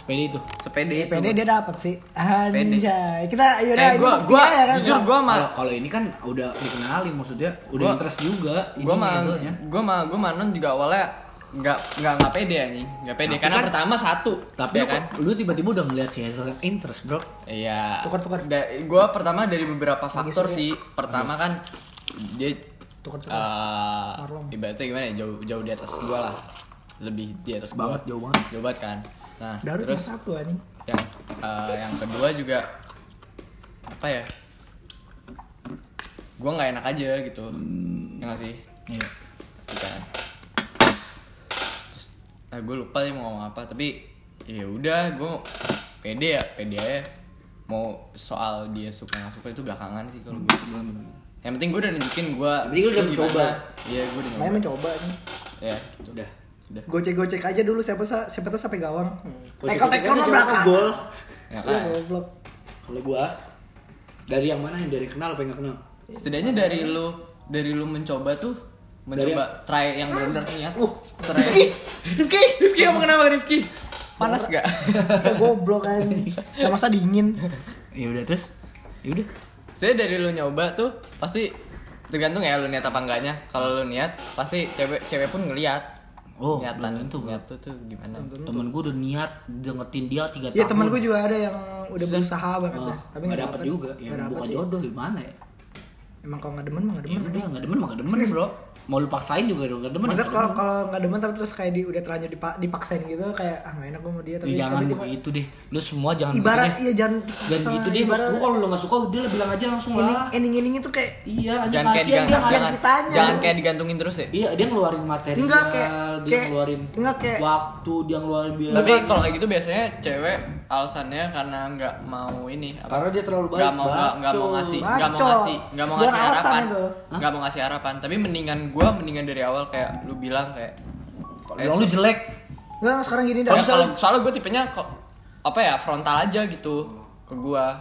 Sepeda itu. Sepede itu. PD dia dapat sih. Anjay. Kita yaudah Eh gua bukti gua aja kan, jujur gua mah Kalau ini kan udah dikenalin maksudnya, udah Gua- interest juga. gua ini mah gua mah gua mah non juga awalnya nggak nggak nggak pede anjing nggak pede Tapi karena kan- pertama satu Tapi ya kan lu tiba-tiba udah ngeliat si Hazel yang interest, bro. iya Tukar-tukar. Da- gua pertama dari beberapa faktor sih pertama kan dia Tukar-tukar. eh ibaratnya gimana ya jauh jauh di atas gua lah lebih di atas gua Banget, jauh banget. jauh banget kan nah Daru cuma terus satu anjing. yang eh, yang kedua juga apa ya gua nggak enak aja gitu ya nggak sih Iya. Gitu kan. terus ah, gue lupa sih mau ngomong apa tapi ya udah gue pede ya pede aja mau soal dia suka nggak suka itu belakangan sih kalau gue yang penting gue udah nunjukin gue penting lu udah mencoba. iya gue udah nyoba mencoba nih. ya Udah. udah Gocek-gocek aja dulu siapa sa- siapa tuh sampai gawang. Gocek-gocek Tekel-tekel mah siapa belakang. gol. ya Iya, kan goblok. Kalau gua dari yang mana yang dari kenal apa yang nggak kenal? setidaknya dari lu dari lu mencoba tuh mencoba try yang benar-benar niat uh try Rifki Rifki kamu kenapa Rifki panas gak Ya goblok anjing. Ya masa dingin. Ya udah terus. Ya udah. saya dari lu nyoba tuh pasti tergantung ya lu niat apa enggaknya kalau lu niat pasti cewek cewek pun ngeliat Oh, niatan belum tentu, bro. niat tuh tuh gimana Temen gua udah niat deketin dia tiga tahun. Iya temen gue juga ada yang udah berusaha banget Oh, ya. Tapi nggak dapet dapet. juga. Ya, dapet bukan ya. jodoh gimana ya? Emang kalau nggak demen mah nggak Ya demen. udah nggak demen mah nggak demen bro. Mau lu paksain juga dong nggak demen. Masa nggak kalau kalau nggak demen tapi terus kayak di udah terlanjur dipa- dipaksain gitu kayak ah nggak enak gue mau dia tapi Ya, jangan tapi begitu deh. Lu semua jangan ibarat iya jangan. Jangan gitu deh. Ibarat gua kalau lu nggak suka udah bilang aja langsung ini lah. ending ending itu kayak Iya, aja jangan kayak kasihan dia digantung ngasih jangan ditanya. jangan kayak digantungin terus ya Iya, dia ngeluarin materi, Enggak, kayak- dia kayak- ngeluarin enggak, kayak- waktu, dia ngeluarin biaya. tapi kalau kayak gitu biasanya cewek alasannya karena nggak mau ini apa Karena dia terlalu baik, nggak mau nggak mau ngasih nggak mau ngasih nggak mau ngasih harapan itu. nggak mau ngasih harapan tapi mendingan gua mendingan dari awal kayak lu bilang kayak Kalau eh, lu jelek, nggak sekarang gini dah kalau soalnya gue tipenya kok apa ya frontal aja gitu ke gua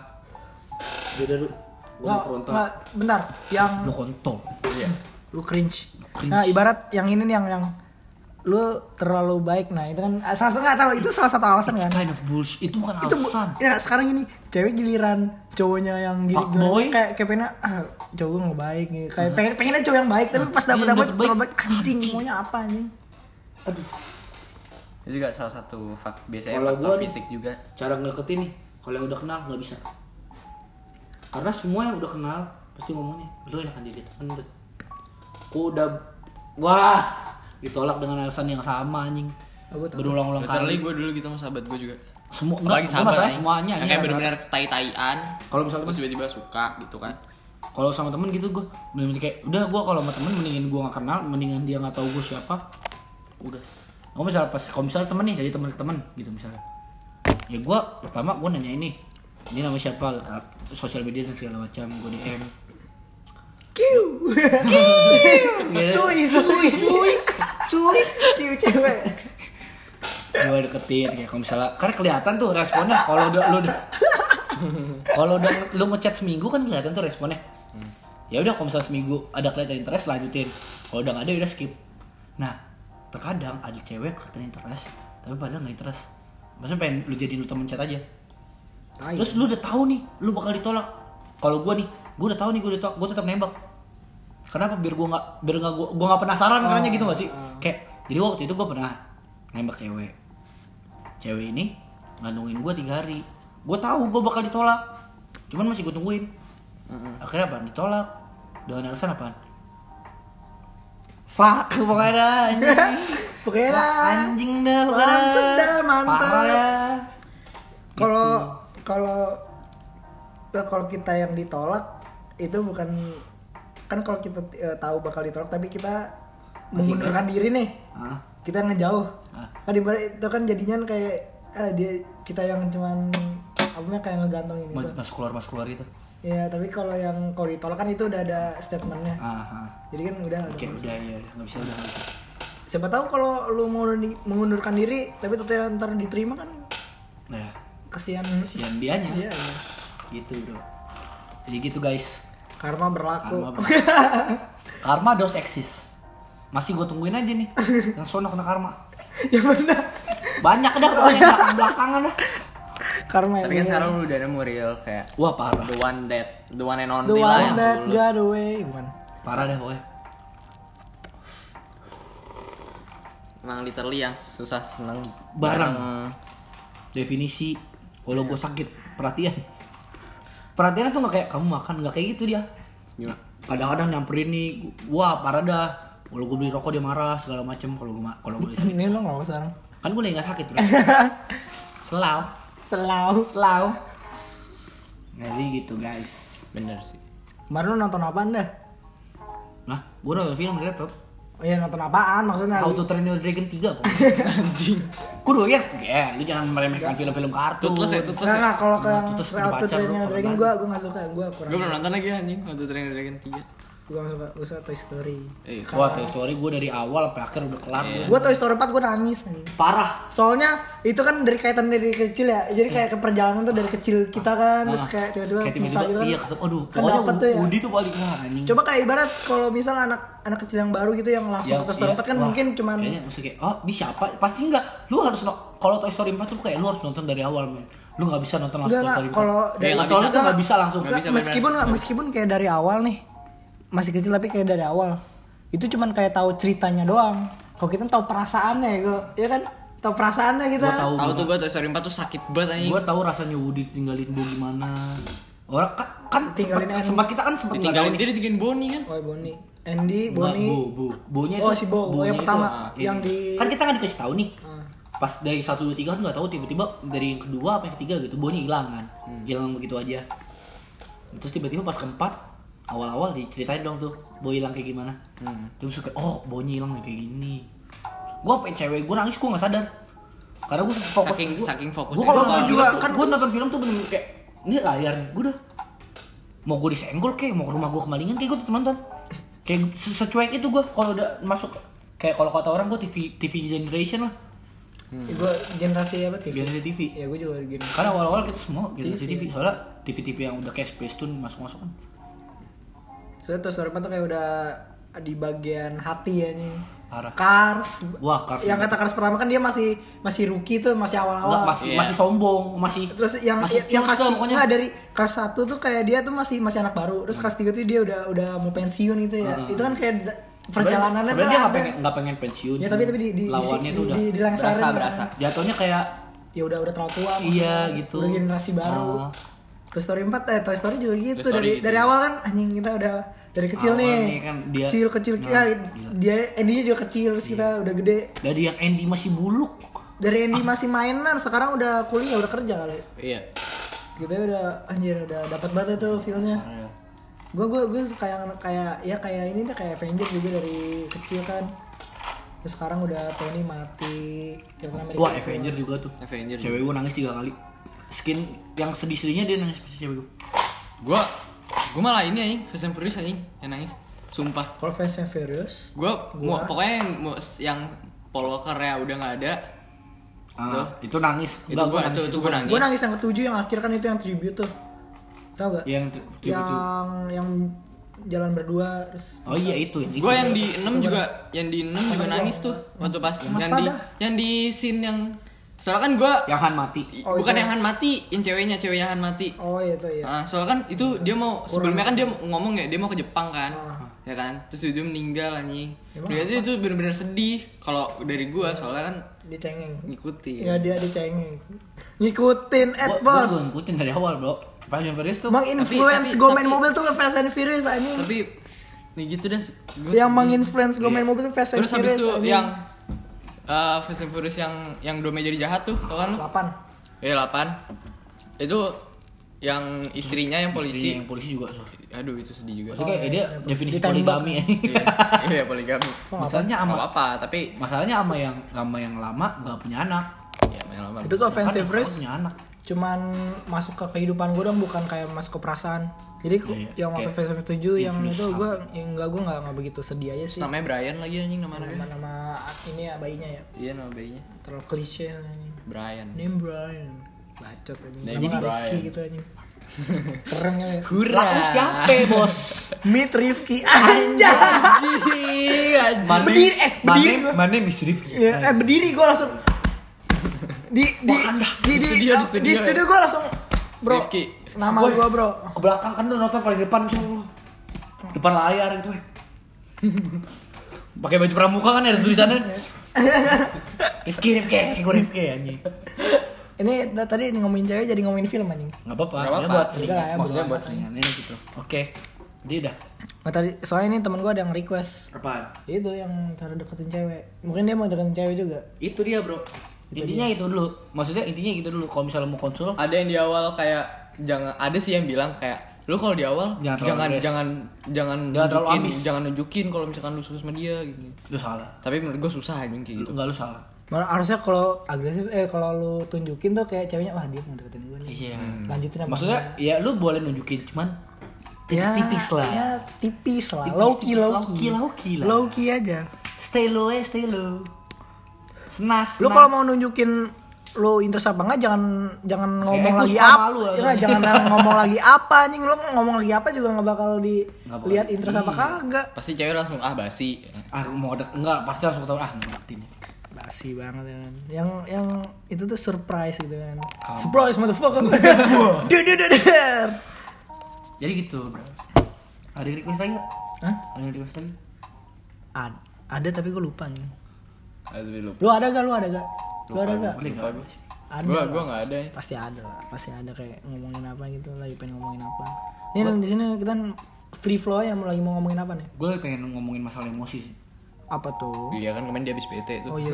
beda lu. Gua nggak frontal. nggak bentar yang Lu kontol. iya lu cringe. Nah ibarat yang ini nih yang yang lu terlalu baik nah itu kan salah satu nggak tahu itu salah satu alasan It's kan kind of bullshit. Itu bukan itu bu- alasan. ya sekarang ini cewek giliran cowoknya yang gini gimana, kayak kayak pengen ah cowok gue nggak baik nih kayak pengen pengennya cowok yang baik tapi pas dapet dapet dapet terlalu baik. anjing maunya apa anjing itu juga salah satu fak biasanya Kalau faktor gua nih- fisik juga Cara ngedeketin nih, kalau yang udah kenal nggak bisa. Karena semua yang udah kenal pasti ngomongnya, lu enakan jadi temen. Gua udah wah ditolak dengan alasan yang sama anjing. Oh. Berulang-ulang literally kali. gue dulu gitu sama sahabat gue juga. Semua enggak, sahabat masalah semuanya yang kayak benar-benar tai-taian. Kalau misalnya terus tiba-tiba suka gitu kan. Kalau sama temen gitu gue bener-bener kayak udah gue kalau sama temen mendingin gue gak kenal mendingan dia nggak tahu gue siapa. Udah. Kalau misalnya pas kalau misalnya temen nih dari temen ke temen gitu misalnya. Ya gue pertama gue nanya ini ini nama siapa? Sosial media dan segala macam gue dm kiu. Gitu. sui sui sui. Sui. Kiu cewek. Gue deketin kayak kalau misalnya karena kelihatan tuh responnya kalau udah lu udah kalau udah lu ngechat seminggu kan kelihatan tuh responnya. Ya udah kalau misalnya seminggu ada kelihatan interest lanjutin. Kalau udah nggak ada ya udah skip. Nah terkadang ada cewek kelihatan interest tapi padahal nggak interest. Maksudnya pengen lu jadi lu temen chat aja. Terus lu udah tahu nih lu bakal ditolak. Kalau gue nih gue udah tahu nih gue ditolak gue tetap nembak. Kenapa? Biar gue nggak biar nggak gue gue nggak penasaran caranya gitu gak sih? kayak jadi waktu itu gue pernah nembak cewek. Cewek ini ngandungin gue tiga hari. Gue tahu gue bakal ditolak. Cuman masih gue tungguin. Akhirnya apa? Ditolak. Dengan alasan apa? Fuck pokoknya anjing. Pokoknya dah. anjing dah Mantep dah, mantep. Parah ya. Kalau Gitu. kalau kalau kita yang ditolak itu bukan kan kalau kita eh, tahu bakal ditolak tapi kita mengundurkan diri nih. Hah? Kita ngejauh. Kan ibarat itu kan jadinya kayak eh, dia kita yang cuman apa namanya kayak ngegantung ini Mas, tuh. mas keluar mas keluar itu. Ya, tapi kalau yang kalau ditolak kan itu udah ada statementnya. Ah, ah. Jadi kan udah Oke, udah ya, nggak bisa udah nggak bisa. siapa tahu kalau lu mau di- mengundurkan diri tapi ternyata ntar diterima kan Nah, kasihan sian dianya. Iya, iya. Gitu bro. Jadi gitu guys. karma berlaku Karma Karma dos eksis. Masih gue tungguin aja nih. Yang sono kena karma. ya benar Banyak dah pokoknya belakang belakangan dah. karma Tapi kan sekarang lu udah nemu real kayak Wah parah. the one that the one and the only lah one yang that got away bukan Parah deh pokoknya. Emang literally yang susah seneng Barang. Definisi kalau gue sakit perhatian. Perhatian tuh nggak kayak kamu makan nggak kayak gitu dia. Gimana? Kadang-kadang nyamperin nih, wah parah dah. Kalau gue beli rokok dia marah segala macem. Kalau gue kalau gue ini lo nggak sekarang kan gue lagi nggak sakit bro. Selau, selalu selau. Jadi gitu guys. Bener sih. baru nonton apaan dah Nah, gue nonton film di laptop. Oh iya nonton apaan maksudnya How to Train Your Dragon 3 pokoknya. Anjing. Doyan. Ya, lu jangan meremehkan film-film kartun. Tutus ya, tutus Nggak, ya. nggak, kalau ke Nah, yang How to Train Your Dragon nggak- gue gue nggak suka gue kurang Gue belum nonton lagi anjing waktu Train Dragon 3. gue nggak suka gue suka Toy Story Eh, Wah, Toy Story gue dari awal sampai akhir udah kelar. Iya. gue Toy Story 4 gue nangis anjing. Parah. soalnya itu kan dari kaitan dari kecil ya jadi kayak ke perjalanan tuh dari kecil kita kan terus kayak tiba-tiba pisah gitu kan Iya, ketemu. Aduh, Kan dapet tuh ya. Woody tuh paling anjing. coba kayak ibarat kalau misal anak anak kecil yang baru gitu yang langsung ke Toy Story iya, 4 kan wah, mungkin cuman kayaknya mesti kayak oh di siapa? Pasti enggak. Lu harus no- kalau Toy Story 4 tuh kayak lu harus nonton dari awal men. Lu nggak bisa nonton langsung Toy Story 4 kalau dari bisa. tuh nggak bisa langsung. Nggak bisa, meskipun meskipun kayak dari awal nih masih kecil tapi kayak dari awal. Itu cuman kayak tahu ceritanya doang. Kalau kita tahu perasaannya ya ya kan? Tahu perasaannya kita. Gua tahu Tahu tuh gue Toy Story 4 tuh sakit banget anjing. gue tahu rasanya Woody tinggalin Bo gimana. Orang kan, kan Tinggalin sempat, sempat kita kan sempat nih dia ditinggalin Bonnie kan. oh Bonnie Andy Nggak, Bonnie Bo, Bo. Bonya Oh, itu- si Bo. Oh, Bonya yang itu, pertama. ah, Yang iya. di- kan kita nggak dikasih tahu nih Ah. pas dari satu dua tiga kan nggak tahu tiba-tiba dari yang kedua apa yang ketiga gitu Bonya hilang kan Hmm. hilang begitu aja terus tiba-tiba pas keempat awal-awal diceritain dong tuh Bo hilang kayak gimana Hmm. terus suka oh Bonya hilang kayak gini gue apa cewek gue nangis gue nggak sadar karena gue fokus Saking gua- saking fokus. gue kalau Gua nonton juga juga kan gue nonton film tuh bener kayak ini layar gue udah mau gue disenggol kayak mau ke rumah gue kemalingan kayak gue tetep nonton kayak se- secuek itu gue kalau udah masuk kayak kalau kata orang gue TV TV generation lah. Gue generasi apa TV generasi TV ya gue juga gini karena awal-awal kita semua generasi TV soalnya TV-TV yang udah kayak Space Tune masuk-masuk kan. Soalnya 4 tuh kayak udah di bagian hati ya nih parah. Cars. Wah Cars yang kata Cars pertama kan dia masih masih rookie tuh masih awal-awal. Masih Iya. masih sombong masih terus yang masih yang tiga pokoknya. nggak, dari Cars 1 tuh kayak dia tuh masih masih anak baru. Terus Cars 3 tuh dia udah udah mau pensiun itu ya. Itu kan kayak perjalanannya sebenarnya dia tuh nggak pengen nggak pengen pensiun ya tapi tapi di di lawannya di, tuh udah di, di, dilengsarin berasa, kan. berasa. jatuhnya kayak ya udah udah terlalu tua Iya, gitu. udah generasi baru. Ah. Toy Story 4 eh Toy Story juga gitu. Toy Story dari gitu. dari awal kan anjing kita udah dari kecil nih, nih kan dia- kecil kecil Nah, ya, dia Andy juga kecil terus kita udah gede. Dari yang Andy masih buluk. Dari Andy masih mainan sekarang udah kuliah udah kerja kali. Iya. kita udah anjir udah dapat banget tuh feelnya. Gue gue gue kayak kayak ya kayak ini deh kayak Avenger juga dari kecil kan. Terus sekarang udah Tony mati Captain America Wah. Avenger juga tuh. Avenger Cewek gue nangis tiga kali. Skin yang sedih-sedihnya dia nangis pasti cewek gue Gua gua malah ini anjing Fast and Furious anjing yang nangis. Sumpah. kalau Fast and Furious Gua, mau Gua- pokoknya yang, yang Paul Walker ya udah nggak ada. ah, Itu nangis Itu gua nangis, itu, itu gua nangis. gue nangis yang ketujuh yang akhir kan itu yang tribute tuh tau gak Yang tri- tribute yang yang jalan berdua terus Oh iya itu yang itu Gua yang di 6 juga yang di 6 juga nangis tuh waktu pas yang di yang di scene yang soalnya kan gua Yang Han mati Oh, bukan itu. yang Han mati, yang ceweknya, cewek yang Han mati. oh iya tuh iya Nah, soalnya kan itu dia mau sebelumnya kan dia ngomong ya dia mau ke Jepang kan. Ah. Ya kan? Terus dia meninggal anjing. Dia itu itu bener-bener sedih kalau dari gua soalnya kan dia cengeng ngikutin. ya dia dia cengeng ngikutin Gua Boss juga ngikutin dari awal bro Fast and Furious tuh menginfluence gue tapi- main mobil tuh Fast and Furious anjing Tapi nih gitu gua yang menginfluence gue main Iya. mobil tuh Fast and Terus habis Furious itu yang Eh, Fast and Furious yang yang Dome jadi jahat tuh, tau kan lu? 8 Ya 8 Itu yang istrinya yang Istrinya polisi. yang polisi juga so. Aduh itu sedih juga. Maksudnya kayak dia definisi Ditembak. poligami Iya, iya poligami. Masalahnya sama apa-apa, tapi masalahnya sama yang sama yang lama gak punya anak. Ya lama. itu tuh Kan offensive yang risk anak. cuman masuk ke kehidupan gue dong bukan kayak masuk ke perasaan jadi ku- Iya, yang waktu and Furious 7 yang itu gue enggak gue enggak enggak begitu sedih aja sih namanya Brian lagi anjing nama nama nama ini ya bayinya ya Iya nama bayinya. terlalu klise anjing. Brian. name Brian bacot anjing Name nama is Rifki Brian. gitu anjing keren ya Hurra. Lah, lu siapa bos? Meet Rifki anjay Anjing, Berdiri, eh, berdiri. Mane Miss Rifki. ya, eh berdiri gue langsung di di di di, Di studio, di studio, di studio gue langsung bro Rifki. nama gue bro Ke belakang kan lu nonton paling depan sih lu. Depan layar gitu. Pakai baju pramuka kan ada tulisannya. Rifki, Rifki, gue Rifki anjing. ini da- tadi ngomongin cewek jadi ngomongin film anjing Enggak apa-apa, Nggak ini apa-apa. buat lah ya, Maksudnya buat amat selingannya gitu. Oke. Jadi udah. Oh, tadi soalnya ini temen gue ada yang request Apaan? itu yang cara deketin cewek mungkin dia mau deketin cewek juga Itu dia, Bro. Intinya itu dulu. Maksudnya intinya gitu dulu. Kalau misalnya mau konsul, Ada yang di awal kayak jangan ada sih yang bilang kayak lu kalau di awal Jangan terlalu jangan jangan jangan Jangan terlalu nunjukin jangan nunjukin kalau misalkan lu suka sama dia gitu. lu salah. Tapi menurut gue susah anjing kayak gitu. enggak lu salah. Malah harusnya kalau agresif eh kalau lu tunjukin tuh kayak ceweknya wah dia mau deketin gue nih Iya. lanjutin apa Maksudnya ya lu boleh nunjukin cuman tipis-tipis lah. ya tipis lah Tipis, low key low low key key, low key lah. low key aja Stay low ya, stay low. Senas. lu kalau mau nunjukin lu interest apa enggak jangan jangan ngomong lagi apa sama lu, ya, jangan ngomong lagi apa anjing lu ngomong lagi apa juga nggak bakal Nggak dilihat interest apa Iya. kagak Pasti cewek langsung ah basi. ah mau dek enggak pasti langsung tahu ah mau deketin. basi banget ya kan yang yang itu tuh surprise gitu kan surprise motherfucker. Jadi gitu, Bro. Ada request lagi enggak? Hah? Ada request lagi? Ad- ada tapi gue lupa nih lupa. lu ada gak lu ada gak lu ada gak Lupa enggak? gue. ada Gua gua enggak ada. ya. pasti ada lah pasti ada kayak ngomongin apa gitu lagi pengen ngomongin apa ini dan di sini kita free flow ya mau lagi mau ngomongin apa nih Gue pengen ngomongin masalah emosi sih. apa tuh Iya kan kemarin dia habis bete tuh. oh iya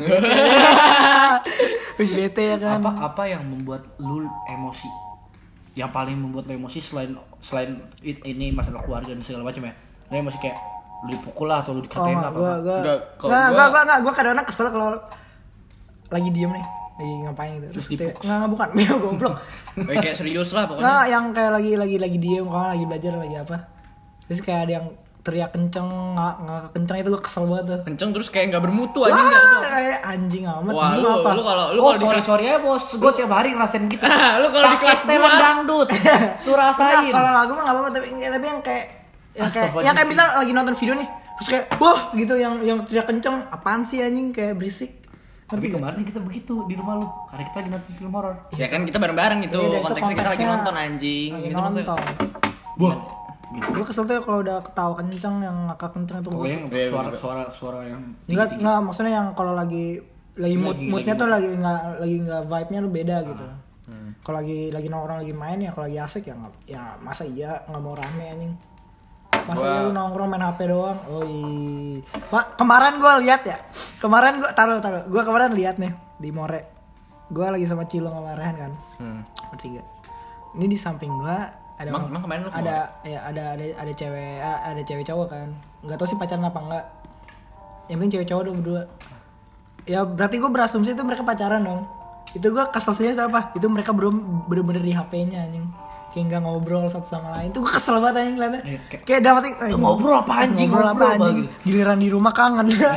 wis bete ya kan Apa apa yang membuat lu emosi? Yang paling membuat lu emosi selain selain it- ini masalah keluarga dan segala macam ya. Lu emosi kayak lu dipukul lah atau lu oh dikatain enggak apa? gua gua Enggak, kalau enggak gua- enggak enggak enggak gua kadang-kadang kesel kalau lagi diem nih lagi ngapain gitu terus Terus dia- dipuk. enggak enggak bukan dia goblok Eh, kayak serius lah pokoknya. Nggak, yang kayak lagi lagi lagi diem kalau lagi belajar lagi apa terus kayak ada yang teriak kenceng nggak nggak kenceng itu gue kesel banget tuh Kenceng terus kayak nggak bermutu anjing enggak tuh. Wah, kayak anjing amat Wah, Lu apa lu kalau lu oh kalau sorry sorry ya bos, gue tiap hari ngerasain gitu. lu kalau di kelas setelan gua- dangdut, lu Enggak, rasain. kalau lagu mah nggak apa-apa tapi tapi yang kayak yang kayak yang kayak misal lagi nonton video nih terus kayak wah gitu yang yang teriak kenceng apaan sih anjing kayak berisik Tapi kemarin kita begitu di rumah lu, karena kita lagi nonton film horor. Ya kan kita bareng-bareng gitu. Iya, itu konteksnya, kita lagi konteksnya. nonton anjing. lagi gitu maksudnya. nonton Wah, gue kesel tuh ya kalau udah ketawa kenceng yang ngakak kenceng itu gua- pokoknya Iya, suara suara suara yang Enggak, enggak maksudnya yang kalau lagi lagi mood Lagi- moodnya lagi tuh lagi nggak lagi nggak vibe-nya lu beda gitu. Hmm. Kalau lagi lagi nongkrong lagi main ya kalau lagi asik ya nggak ya masa iya nggak mau rame anjing. Masa Gua- lu nongkrong main HP doang. Iya. Pak, kemarin gua lihat ya. Kemarin gua taruh taruh. Gua kemarin lihat nih di More. Gua lagi sama Cilong sama Rehan kan. Hmm. Bertiga. Ini di samping gua ada Emang- emang kemarin lu ada ya ada ada ada cewek ada cewek cowok kan nggak tahu sih pacaran apa enggak yang penting cewek cowok dong berdua ya berarti gue berasumsi itu mereka pacaran dong itu gue keselnya siapa itu mereka belum bener-bener di HP-nya anjing kayak nggak ngobrol satu sama lain itu gue kesel banget anjing ngeliatnya Iya, kayak- kayak dapat eh, ngobrol apa anjing, ngobrol apa ngobrol apa anjing gitu. giliran di rumah kangen Iya,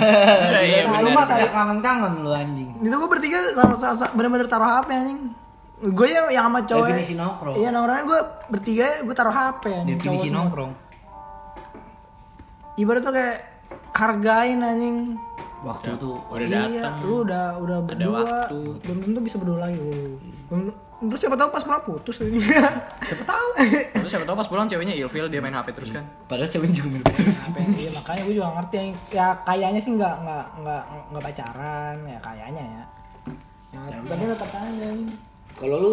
iya, Nah, benar. rumah kayak kangen-kangen lu anjing. itu gue bertiga sama sama bener-bener taruh HP anjing gue yang yang sama cowok Definisi nongkrong. iya nongkrongnya gue bertiga gue taruh HP anjing Definisi nongkrong. ibarat tuh kayak hargain anjing Waktu tuh Udah iya datang. lu udah udah berdua waktu. belum tentu bisa berdua lagi belum tentu siapa tahu pas pulang putus ini siapa tahu Terus siapa tahu pas pulang ceweknya ilfil dia main HP terus kan. padahal cewek juga mirip itu. iya makanya gue juga ngerti yang ya kayaknya sih nggak nggak nggak nggak pacaran ya kayaknya ya ya, tapi tetap aja. Kalau lu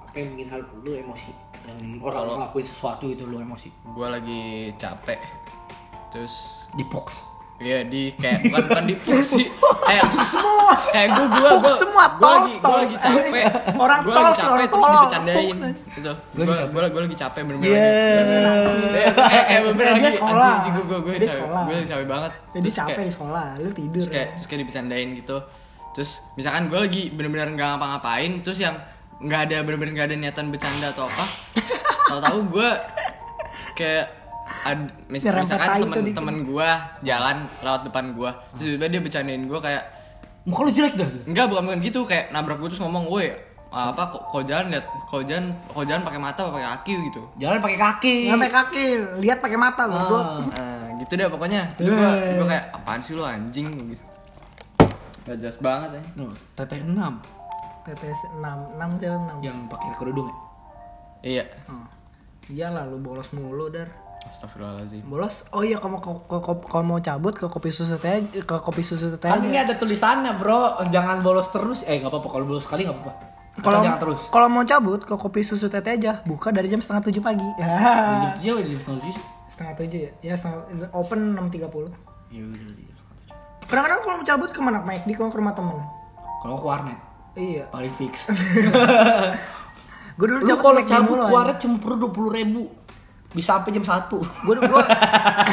apa yang bikin hal lu emosi? Yang orang Kalau- ngelakuin sesuatu itu lu emosi. Gua lagi capek. Terus Di box. Iya di kayak bukan bukan di puk sih. Kayak semua. kayak gue gue Puk semua, gue lagi gue lagi capek. Orang gue lagi capek terus tolol. dibecandain gitu. Gue gue gue lagi capek bener-bener Iya. lagi. Eh, kayak kayak Dia lagi. sekolah. anjing gue gue gue Dia capek. sekolah. gue capek banget. Jadi capek di sekolah, lu tidur. terus kayak terus kayak dibecandain gitu. Terus misalkan gue lagi bener-bener nggak ngapa-ngapain terus yang nggak ada bener-bener nggak ada niatan bercanda atau apa tahu-tahu gue kayak ad, mis- Nyerempet misalkan tai tuh temen dikit. temen gue jalan lewat depan gue terus tiba-tiba dia bercandain gue kayak Muka lu jelek dah. enggak bukan bukan gitu kayak nabrak gue terus ngomong woi apa kok kau jalan lihat kau jalan kau jalan pakai mata apa pakai kaki gitu Jalan pakai kaki. Sampai kaki, lihat pakai mata Ah. goblok. nah, gitu deh pokoknya terus gue gue kayak apaan sih lu anjing gitu gak jelas banget ya No, teteh 6 TTS 6, 6 siapa 6? yang pakai kerudung ya. iya Oh. Iyalah lu bolos mulu dar. Astagfirullahaladzim Bolos. Oh iya kalau mau kalau kalau mau cabut ke kopi susu teh ke kopi susu teh Kan ini ada tulisannya, Bro. Jangan bolos terus. Eh, nggak apa-apa kalau bolos sekali nggak apa-apa. Asal Kalau jangan terus. kalau mau cabut ke kopi susu teh aja buka dari jam setengah tujuh pagi. Jam Ya. tujuh apa jam setengah tujuh setengah tujuh ya? Ya setengah, open enam tiga puluh. Ya udah jam setengah tujuh. Kadang-kadang kalau mau cabut ke mana? Ke McD kalau ke rumah temen. Kalau ke warnet Iya. paling fix. Gue dulu Lu cabut kalau cabut warnet cuma perlu dua puluh ribu. Bisa sampai jam satu. Gue gue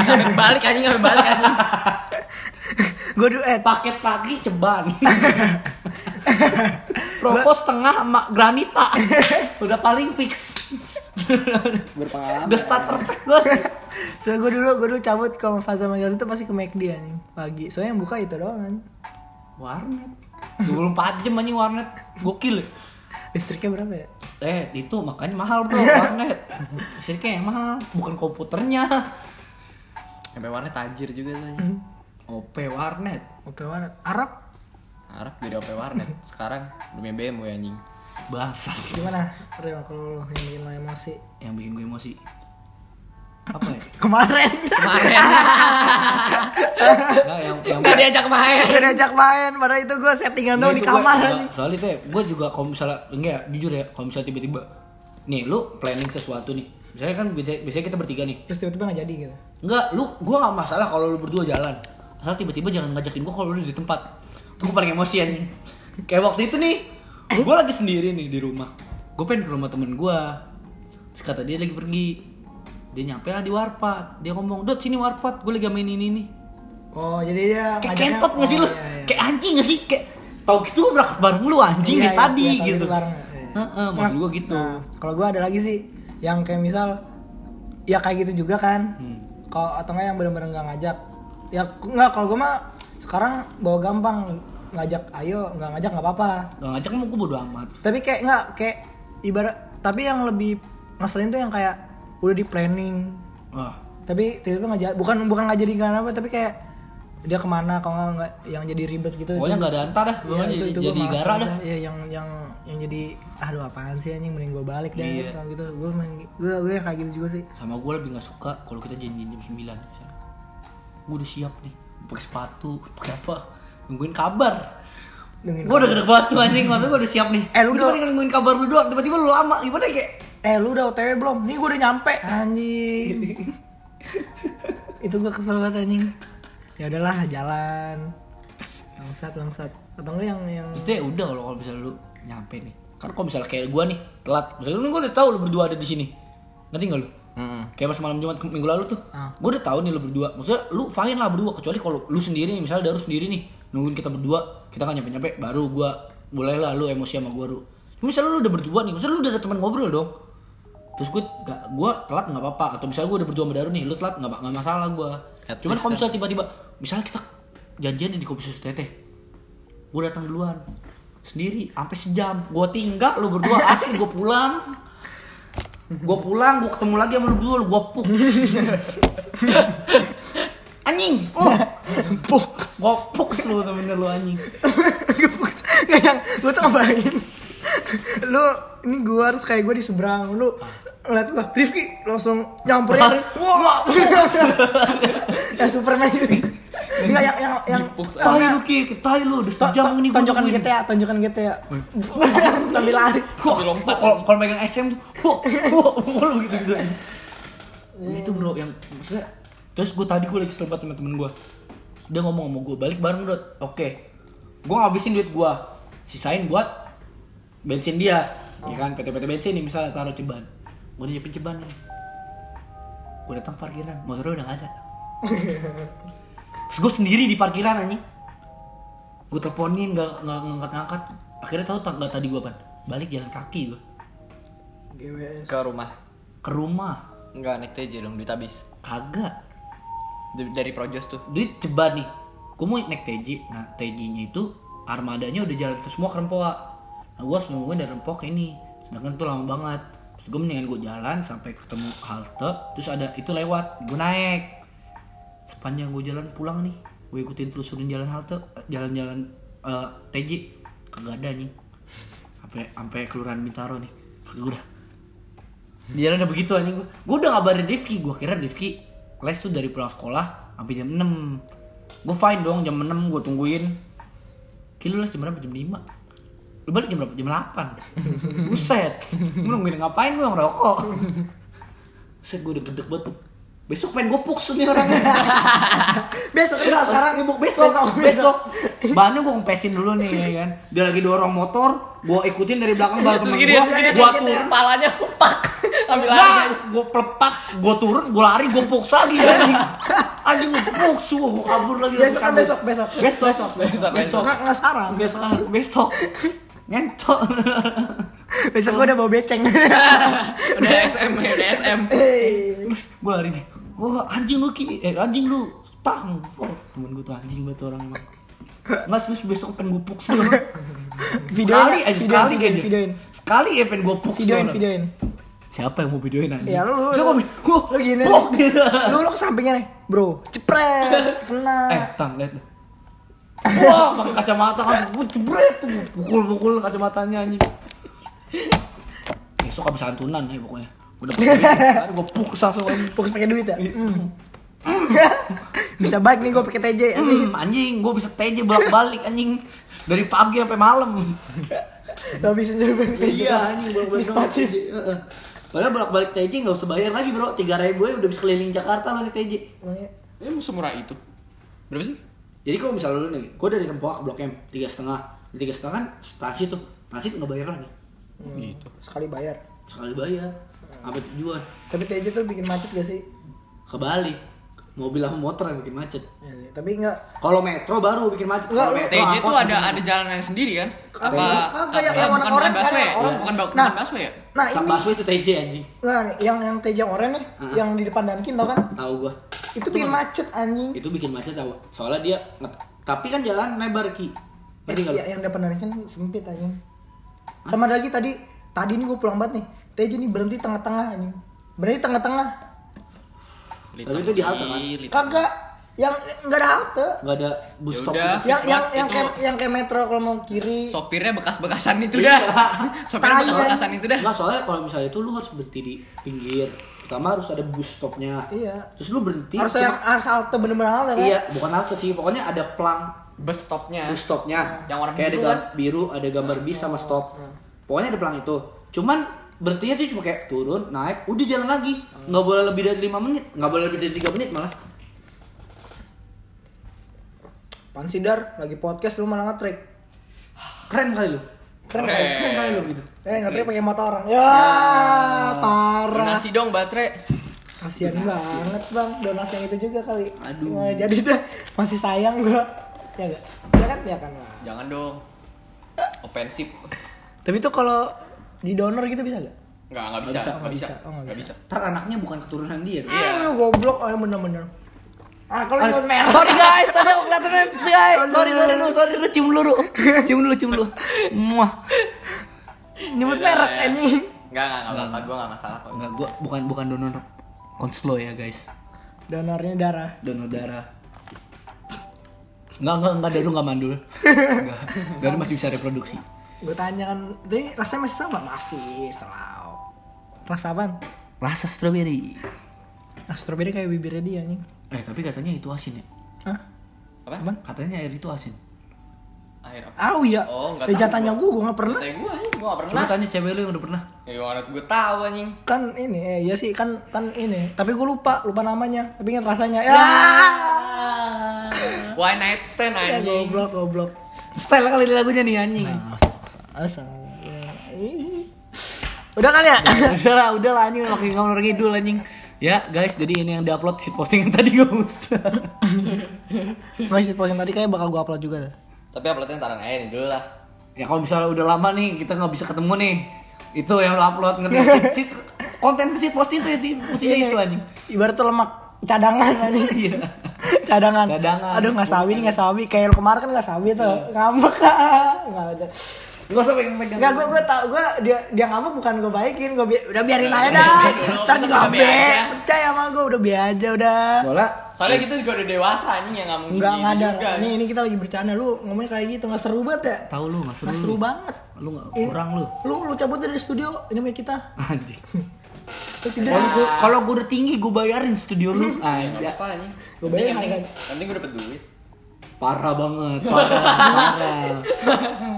sampai balik anjing sampai balik anjing gue dulu eh Paket pagi ceban. Rokok setengah sama granita. Udah paling fix. berpengalaman Udah starter pack gue. so gue dulu gue dulu cabut ke Faza Magazine itu pasti ke McD anjing pagi. Soalnya yang buka itu doang anjing. Warnet. 24 jam anjing warnet. Gokil. Ya. Listriknya berapa ya? Eh, itu makanya mahal bro warnet. Listriknya yang mahal, bukan komputernya. sampai warnet tajir juga tuh anjing. OP warnet. OP warnet. Arab Arab jadi OP warnet sekarang demi BMW anjing Basah. gimana? Real kalau yang bikin lo emosi. Yang bikin gue emosi. Apa ya? Kemarin kemarin Nah, yang yang nggak diajak main udah diajak main, padahal itu gue settingan Nah, doang di kamar gua- anjing. Soalnya itu ya, gue juga kalau misalnya enggak ya, jujur ya, kalau misalnya tiba-tiba nih lu planning sesuatu nih. Misalnya kan biasanya, kita bertiga nih. Terus tiba-tiba nggak jadi gitu. Enggak, lu gua nggak masalah kalau lu berdua jalan. Asal tiba-tiba jangan ngajakin gua kalau lu di tempat. Gua paling emosi anjing. Kayak waktu itu nih, gua lagi sendiri nih di rumah. Gua pengen ke rumah temen gua. Terus kata dia lagi pergi. Dia nyampe lah di warpat. Dia ngomong, "Dot, sini warpat. Gue lagi main ini nih." Oh, jadi dia Kayak kentot gak sih oh, lu? iya, iya. Kayak anjing gak sih? Kayak tau gitu berangkat bareng lu anjing Iya, iya, tadi iya, gitu. tadi bareng, iya. Heeh, maksud gua gitu. Nah, kalau gue ada lagi sih yang kayak misal ya kayak gitu juga kan. Hmm. Kalau atau enggak yang benar-benar nggak ngajak. Ya nggak kalau gue mah sekarang bawa gampang ngajak ayo nggak ngajak nggak apa-apa. Gak ngajak mau gua bodo amat. Tapi kayak nggak kayak ibarat tapi yang lebih ngeselin tuh yang kayak udah di planning Wah, tapi tiba-tiba nggak jadi bukan bukan nggak jadi karena apa tapi kayak dia ke mana kalau nggak yang jadi ribet gitu pokoknya nggak ada antar dah. Pokoknya itu, jadi, itu jadi gara dah. Iya, yang yang yang jadi aduh apaan sih anjing mending gue balik deh Iya. kalau gitu. Gue gue gue kayak gitu juga sih. sama gue lebih nggak suka kalau kita janjian jam 9 gue udah siap nih pakai sepatu pakai apa nungguin kabar Nungguin gue udah gede batu anjing maksudnya gue udah siap nih Eh, lu udah- tinggal nungguin kabar lu doang tiba-tiba lu lama gimana ya, kayak Eh lu udah OTW belum? Nih gue udah nyampe anjing. itu gue kesel banget anjing. Ya udahlah jalan. Bangsat bangsat. Atau enggak yang yang Maksudnya ya udah kalau kalau misalnya lu nyampe nih kan kalau misalnya kayak gue nih telat misalnya gue udah tahu lu berdua ada di sini ngerti nggak lu Mm-mm. kayak pas malam jumat minggu lalu tuh Ah. gue udah tahu nih lu berdua maksudnya lu fine lah berdua kecuali kalau lu sendiri nih misalnya Daru sendiri nih nungguin kita berdua kita kan nyampe nyampe baru gue boleh lah lu emosi sama gue lu misalnya lu udah berdua nih maksudnya lu udah ada teman ngobrol dong terus gue gak gue telat nggak apa-apa. Atau misalnya gue udah berdua sama Daru nih lu telat nggak nggak masalah gue At cuman kalau kan. misalnya tiba-tiba misalnya kita janjian di kopi susu teteh gue datang duluan. Sendiri sampai sejam. Gue tinggal lu berdua asli gue pulang. Gue pulang gue ketemu lagi sama lu berdua gue puk. Anjing oh Box. gue puk lu temen lu anjing. Box. Kayak yang gue tuh ngebayangin. lu ini gue harus kayak gue di seberang. Lu ngeliat gue Rifki langsung nyamperin wah. Ya Superman gitu Enggak yang yang yang tai lu ki? Tai lu udah sejam ini gua tonjokan. GTA tonjokan GTA sambil lari. Lompat. Kalau kalau megang SM tuh, lu gitu gitu. Itu bro yang maksudnya terus gue tadi gue lagi selebat teman-teman gue dia ngomong sama gue balik bareng dot. Oke. Gue ngabisin duit gue sisain buat bensin dia. Ya kan? PT-PT bensin nih misalnya taruh ceban gue udah nyiapin ceban nih. Gue datang parkiran motornya udah gak ada. Terus gue sendiri di parkiran anjing. Gue teleponin gak nggak ngangkat ngangkat akhirnya tahu tak nggak tadi gue pan? Balik jalan kaki gue GWS. Ke rumah. ke rumah. Enggak naik TJ dong, duit habis. kagak. Dari- Dari Projos tuh. duit ceban nih. Gue mau naik TJ nah TJ nya itu armadanya udah jalan ke semua ke Rempoa nah gue harus nungguin dari Rempoa ke ini. Sedangkan itu lama banget terus gue mendingan gue jalan sampai ketemu halte terus ada itu lewat gue naik. Sepanjang gue jalan pulang nih. Gue ikutin telusurin jalan halte eh, jalan-jalan eh, TJ kagak ada nih sampai sampai kelurahan Bintaro nih. Kagak udah. Di jalan udah begitu anjing gue gue udah ngabarin Rifki gue kira Rifki les tuh dari pulang sekolah sampai jam 6 gue fine dong jam 6 gue tungguin. Kilo les jam berapa? Jam 5 Lu balik jam berapa? Jam 8 Buset Lu nungguin ngapain gue ngerokok Buset gue udah gedek banget tuh. Besok pengen gue puksul nih orangnya Besok Enggak, sekarang ibu besok, besok, besok. Bahannya gue ngempesin dulu nih ya kan. Dia lagi dorong motor, gue ikutin dari belakang baru temen gue, gue turun. ya, kepalanya pak. Ambil lari Nah, gue pelepak, gue turun, gue lari, gue puks lagi anjing. Anjing gue puks, gue kabur lagi. Besok kan besok, besok. Besok, Besok, besok. besok. Enggak enggak sekarang. Besok, besok. Ngentot. Besok gua udah bawa beceng. Udah SM, ya, udah SM. gue lari nih. Gue anjing lu ki, eh anjing lu tang. Oh, temen gue tuh anjing banget orang emang. Mas, terus besok pengen gue puks lu. Videoin, sekali aja, videoin, sekali videoin. Sekali ya pengen gue puks Videoin, videoin. Siapa yang mau videoin anjing? Ya lu. Siapa lu, mau lu gini. Blok. Lu lu ke sampingnya nih, Bro. Cepret. Kena. Eh, tang, lihat. Wah, pakai kacamata kan, gue jebret tuh, pukul-pukul kacamatanya anjing. Besok habis santunan ya pokoknya. Udah pakai duit, gue puks langsung anjing. Fokus pakai duit ya. Hmm. Bisa baik nih gua pakai TJ anjing. Hmm, anjing, gue bisa TJ bolak-balik anjing. Dari pagi sampai malam. Habisin juga pakai TJ. Iya, anjing bolak-balik sama TJ. Heeh. Padahal bolak-balik TJ nggak usah bayar lagi bro, tiga ribu udah bisa keliling Jakarta lah nih TJ. Emang semurah itu? Berapa sih? Jadi kalau misalnya lu nih, gue dari Rempoa ke Blok M tiga setengah, tiga setengah kan transit tuh, transit nggak bayar lagi, Gitu. sekali bayar. sekali bayar, sampai tujuan, Tapi TJ tuh bikin macet gak sih? kebalik, mobil sama motor yang bikin macet. Iya sih. Tapi enggak Kalau metro baru bikin macet. Enggak, Kalau metro, TJ tuh ada ada jalanannya sendiri kan? Apa? Kagak, kagak, yang- warna bukan oranye, bukan ya? kan, orang. Bukan bu- Nah. bukan busway ya? Nah, ini busway itu TJ anjing. Nah, yang yang TJ yang oranye nih, Ah. yang di depan Dunkin tau kan? Tahu gua. Itu bikin macet anjing. Itu bikin macet tau. Soalnya dia tapi kan jalan lebar ki. Nggak lu? Iya, yang depan Dunkin sempit anjing. Sama lagi tadi, tadi nih gue pulang banget nih. TJ nih berhenti tengah-tengah anjing. Berhenti tengah-tengah. Tapi itu di halte kan? Kagak yang enggak ada halte. Nggak ada bus stop. Gitu. Yang yang yang itu. kayak yang kayak metro kalau mau kiri. Sopirnya bekas-bekasan itu Iya. dah. Sopirnya Tai, bekas-bekasan itu dah. Enggak, soalnya kalau misalnya itu lu harus berhenti di pinggir. Pertama harus ada bus stopnya. Iya. Terus lu berhenti. Harus yang harus halte bener-bener halte kan? Iya, bukan halte sih. Pokoknya ada pelang Bus stopnya. bus stopnya. Yang warna kayak biru ada kan? biru, ada gambar bis sama stop. Pokoknya ada pelang itu. Cuman berhentinya tuh cuma kayak turun, naik, udah jalan lagi. Nggak boleh lebih dari 5 menit, nggak boleh lebih dari 3 menit malah. Pansidar lagi podcast lu malah nge-track. Keren kali lu. Keren Keren. kali. Keren kali lu gitu. Eh nge-track pakai motor orang. Ya, parah. Donasi dong baterai. Kasian banget bang, donasi yang itu juga kali. Aduh. Nah, jadi dah masih sayang gua. Ya gak? Ya kan? Ya kan. Jangan dong. Ofensif. Tapi tuh kalau di donor gitu bisa gak? Enggak, enggak bisa, bisa, enggak nggak bisa. bisa. Oh, nggak Enggak bisa. bisa. Ntar anaknya bukan keturunan dia. Iya. Eh, lu goblok, oh bener-bener. Ah, kalau nyebut merah. Sorry guys, tadi aku kelihatan MC guys. Sorry, sorry lu, sorry lu cium dulu. Cium dulu, cium dulu. Muah. Nyebut merek ya. ini. Enggak, enggak, enggak apa-apa. Gua enggak masalah kok. Enggak, gua bukan bukan donor konslo ya guys. Donornya darah. Donor darah. Enggak, enggak, enggak, Daru enggak mandul. Enggak. Daru masih bisa reproduksi. Gue tanya kan, tapi rasanya masih sama? Masih, selalu. Rasa apaan? Rasa strawberry. Nah, strawberry kayak bibirnya dia nih. Eh, tapi katanya itu asin ya. Hah? Apa? Apaan? Katanya air itu asin. Air apa? Ah iya. Oh, nggak Eh, tahu jangan tanya gue, gue gak pernah. Tanya gua anjing, gua enggak Coba pernah. tanya cewek lu yang udah pernah. Ya gimana gue tahu anjing. Kan ini, eh, iya sih, kan kan ini. Tapi gue lupa, lupa namanya. Tapi ingat rasanya. Ya. One night stand Ya anjing. goblok goblok. Style kali ini lagunya nih anjing. Nah, asal. Udah kali ya? udah lah, udah lah anjing makin ngomong ngidul anjing. Ya guys, jadi ini yang diupload si postingan tadi gak usah. Masih posting tadi kayak bakal gua upload juga dah. Tapi uploadnya ntar aja nih dulu lah. ya kalau misalnya udah lama nih kita nggak bisa ketemu nih, itu yang lo upload ngerti? si, konten si posting tuh ya, di fungsinya itu anjing. Ibarat tuh lemak cadangan anjing. Iya. cadangan. Cadangan. Aduh nggak sawi nih nggak sawi. Kayak kemarin kan nggak sawi tuh. Ngambek ah. Nggak ada. Gak usah pengen megang. Enggak, gue gue tau gue dia dia ngambek bukan gue baikin, gue bi- udah biarin aja dah. Ntar juga udah be, be aja. percaya sama gue udah be aja udah. Soalnya Soalnya kita juga udah dewasa anjing yang nggak mungkin Enggak nggak ada. juga. Nih ini kita lagi bercanda lu ngomongnya kayak gitu nggak seru banget ya? tahu lu nggak seru. Nggak seru banget. Lu nggak kurang lu. Lu lu cabut dari studio ini punya kita. Anjing. Kalau gua udah tinggi gua bayarin studio lu. Ah, apa anjing. Gua Penting bayar yang penting, harga. yang penting gue dapet duit. Parah banget, parah, parah.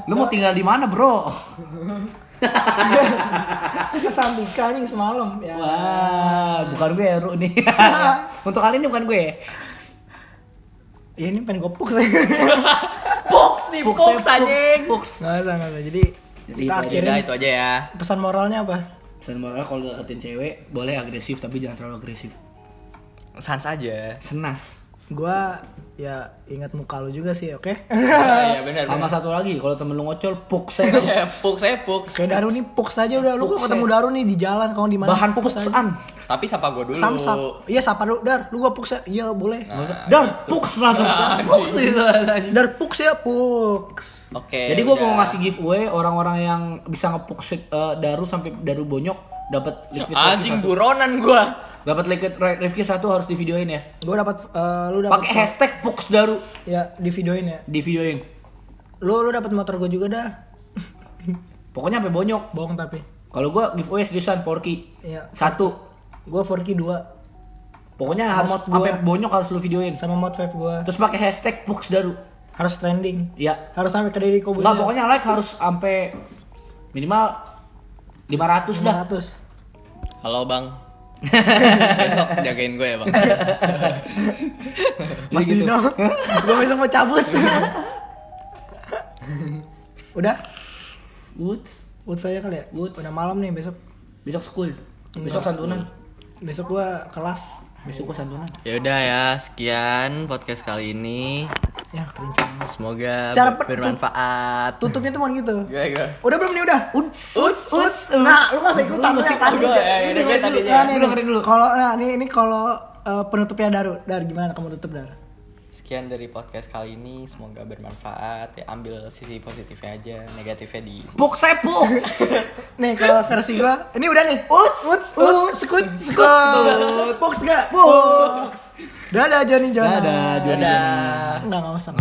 Lu mau tinggal di mana, Bro? Kesampingkan anjing semalam ya. Wah, bukan gue ya, Ru nih. Untuk kali ini bukan gue. Ya, ini pengen gopuk saya. Box nih, Pux, box Pux, anjing. Pux. Nggak usah, nggak usah. Jadi, Jadi kita itu aja akhirin Udah itu aja ya. pesan moralnya apa? Pesan moralnya kalau deketin cewek boleh agresif tapi jangan terlalu agresif. Sans aja. Senas. Gua ya ingat muka lu juga sih, oke? Iya benar. Sama satu lagi, kalau temen lu ngocol, puk saya. Ya, pux saya pux. Kayak Daru nih pux aja udah. Lu kok ketemu ya. Daru nih di jalan kalau di mana? Bahan puksan. Tapi sapa gue dulu. Samsat. Iya sapa lu, Dar. Lu gua pux ya? Iya boleh. Nah, Dar, gitu. puk langsung. Ah, Puk gitu anjing. Dar pux ya pux. Oke. Jadi gue udah. mau ngasih giveaway orang-orang yang bisa ngepuk eh, daru sampai daru bonyok dapat liquid anjing buronan gua. Dapat liquid Revki satu harus di videoin ya. Gua dapat eh, lu dapat Pakai hashtag pux daru ya di videoin ya. di videoin. Lu lu dapat motor gua juga dah. Pokoknya sampai bonyok. Bohong tapi. Kalau gue giveaway seriusan 4K. Iya. Satu. Gua 4K 2 Pokoknya harus sampai bonyok harus lu videoin. sama mod vape gua. Terus pakai hashtag pux daru. Harus trending. Ya. Harus sampai ke Kobus. Enggak pokoknya like harus sampai minimal 500 dah. 500. Halo bang. Besok jagain gue ya bang. Mas gitu. Dino. gua besok mau cabut. Udah? Wood. Ut saya kali ya? Ut. Udah malam nih besok. Besok school. Besok santunan. Besok gua kelas. Besok santunan. ya udah ya sekian podcast kali ini. Ya. Semoga Cara ber- bermanfaat. Tutupnya tuh mau gitu. Gue gue. Udah belum nih udah? Uts. Uts, uts. Nah, lu gak usah ikutan yang tadi. gue, Lu udah, gue tadi. Nah, nih, dulu. Kalau nah ini ini kalau eh, penutupnya Daru. Dar gimana kamu tutup Dar? Sekian dari podcast kali ini. Semoga bermanfaat. Ya ambil sisi positifnya aja, negatifnya di. Puk saya puk. Nih kalau versi gua, ini udah nih. Uts, uts, uts, skut, skut. Box gak? Box. Dadah Johnny Jonas. Dadah, Johnny Dadah. Enggak, enggak usah.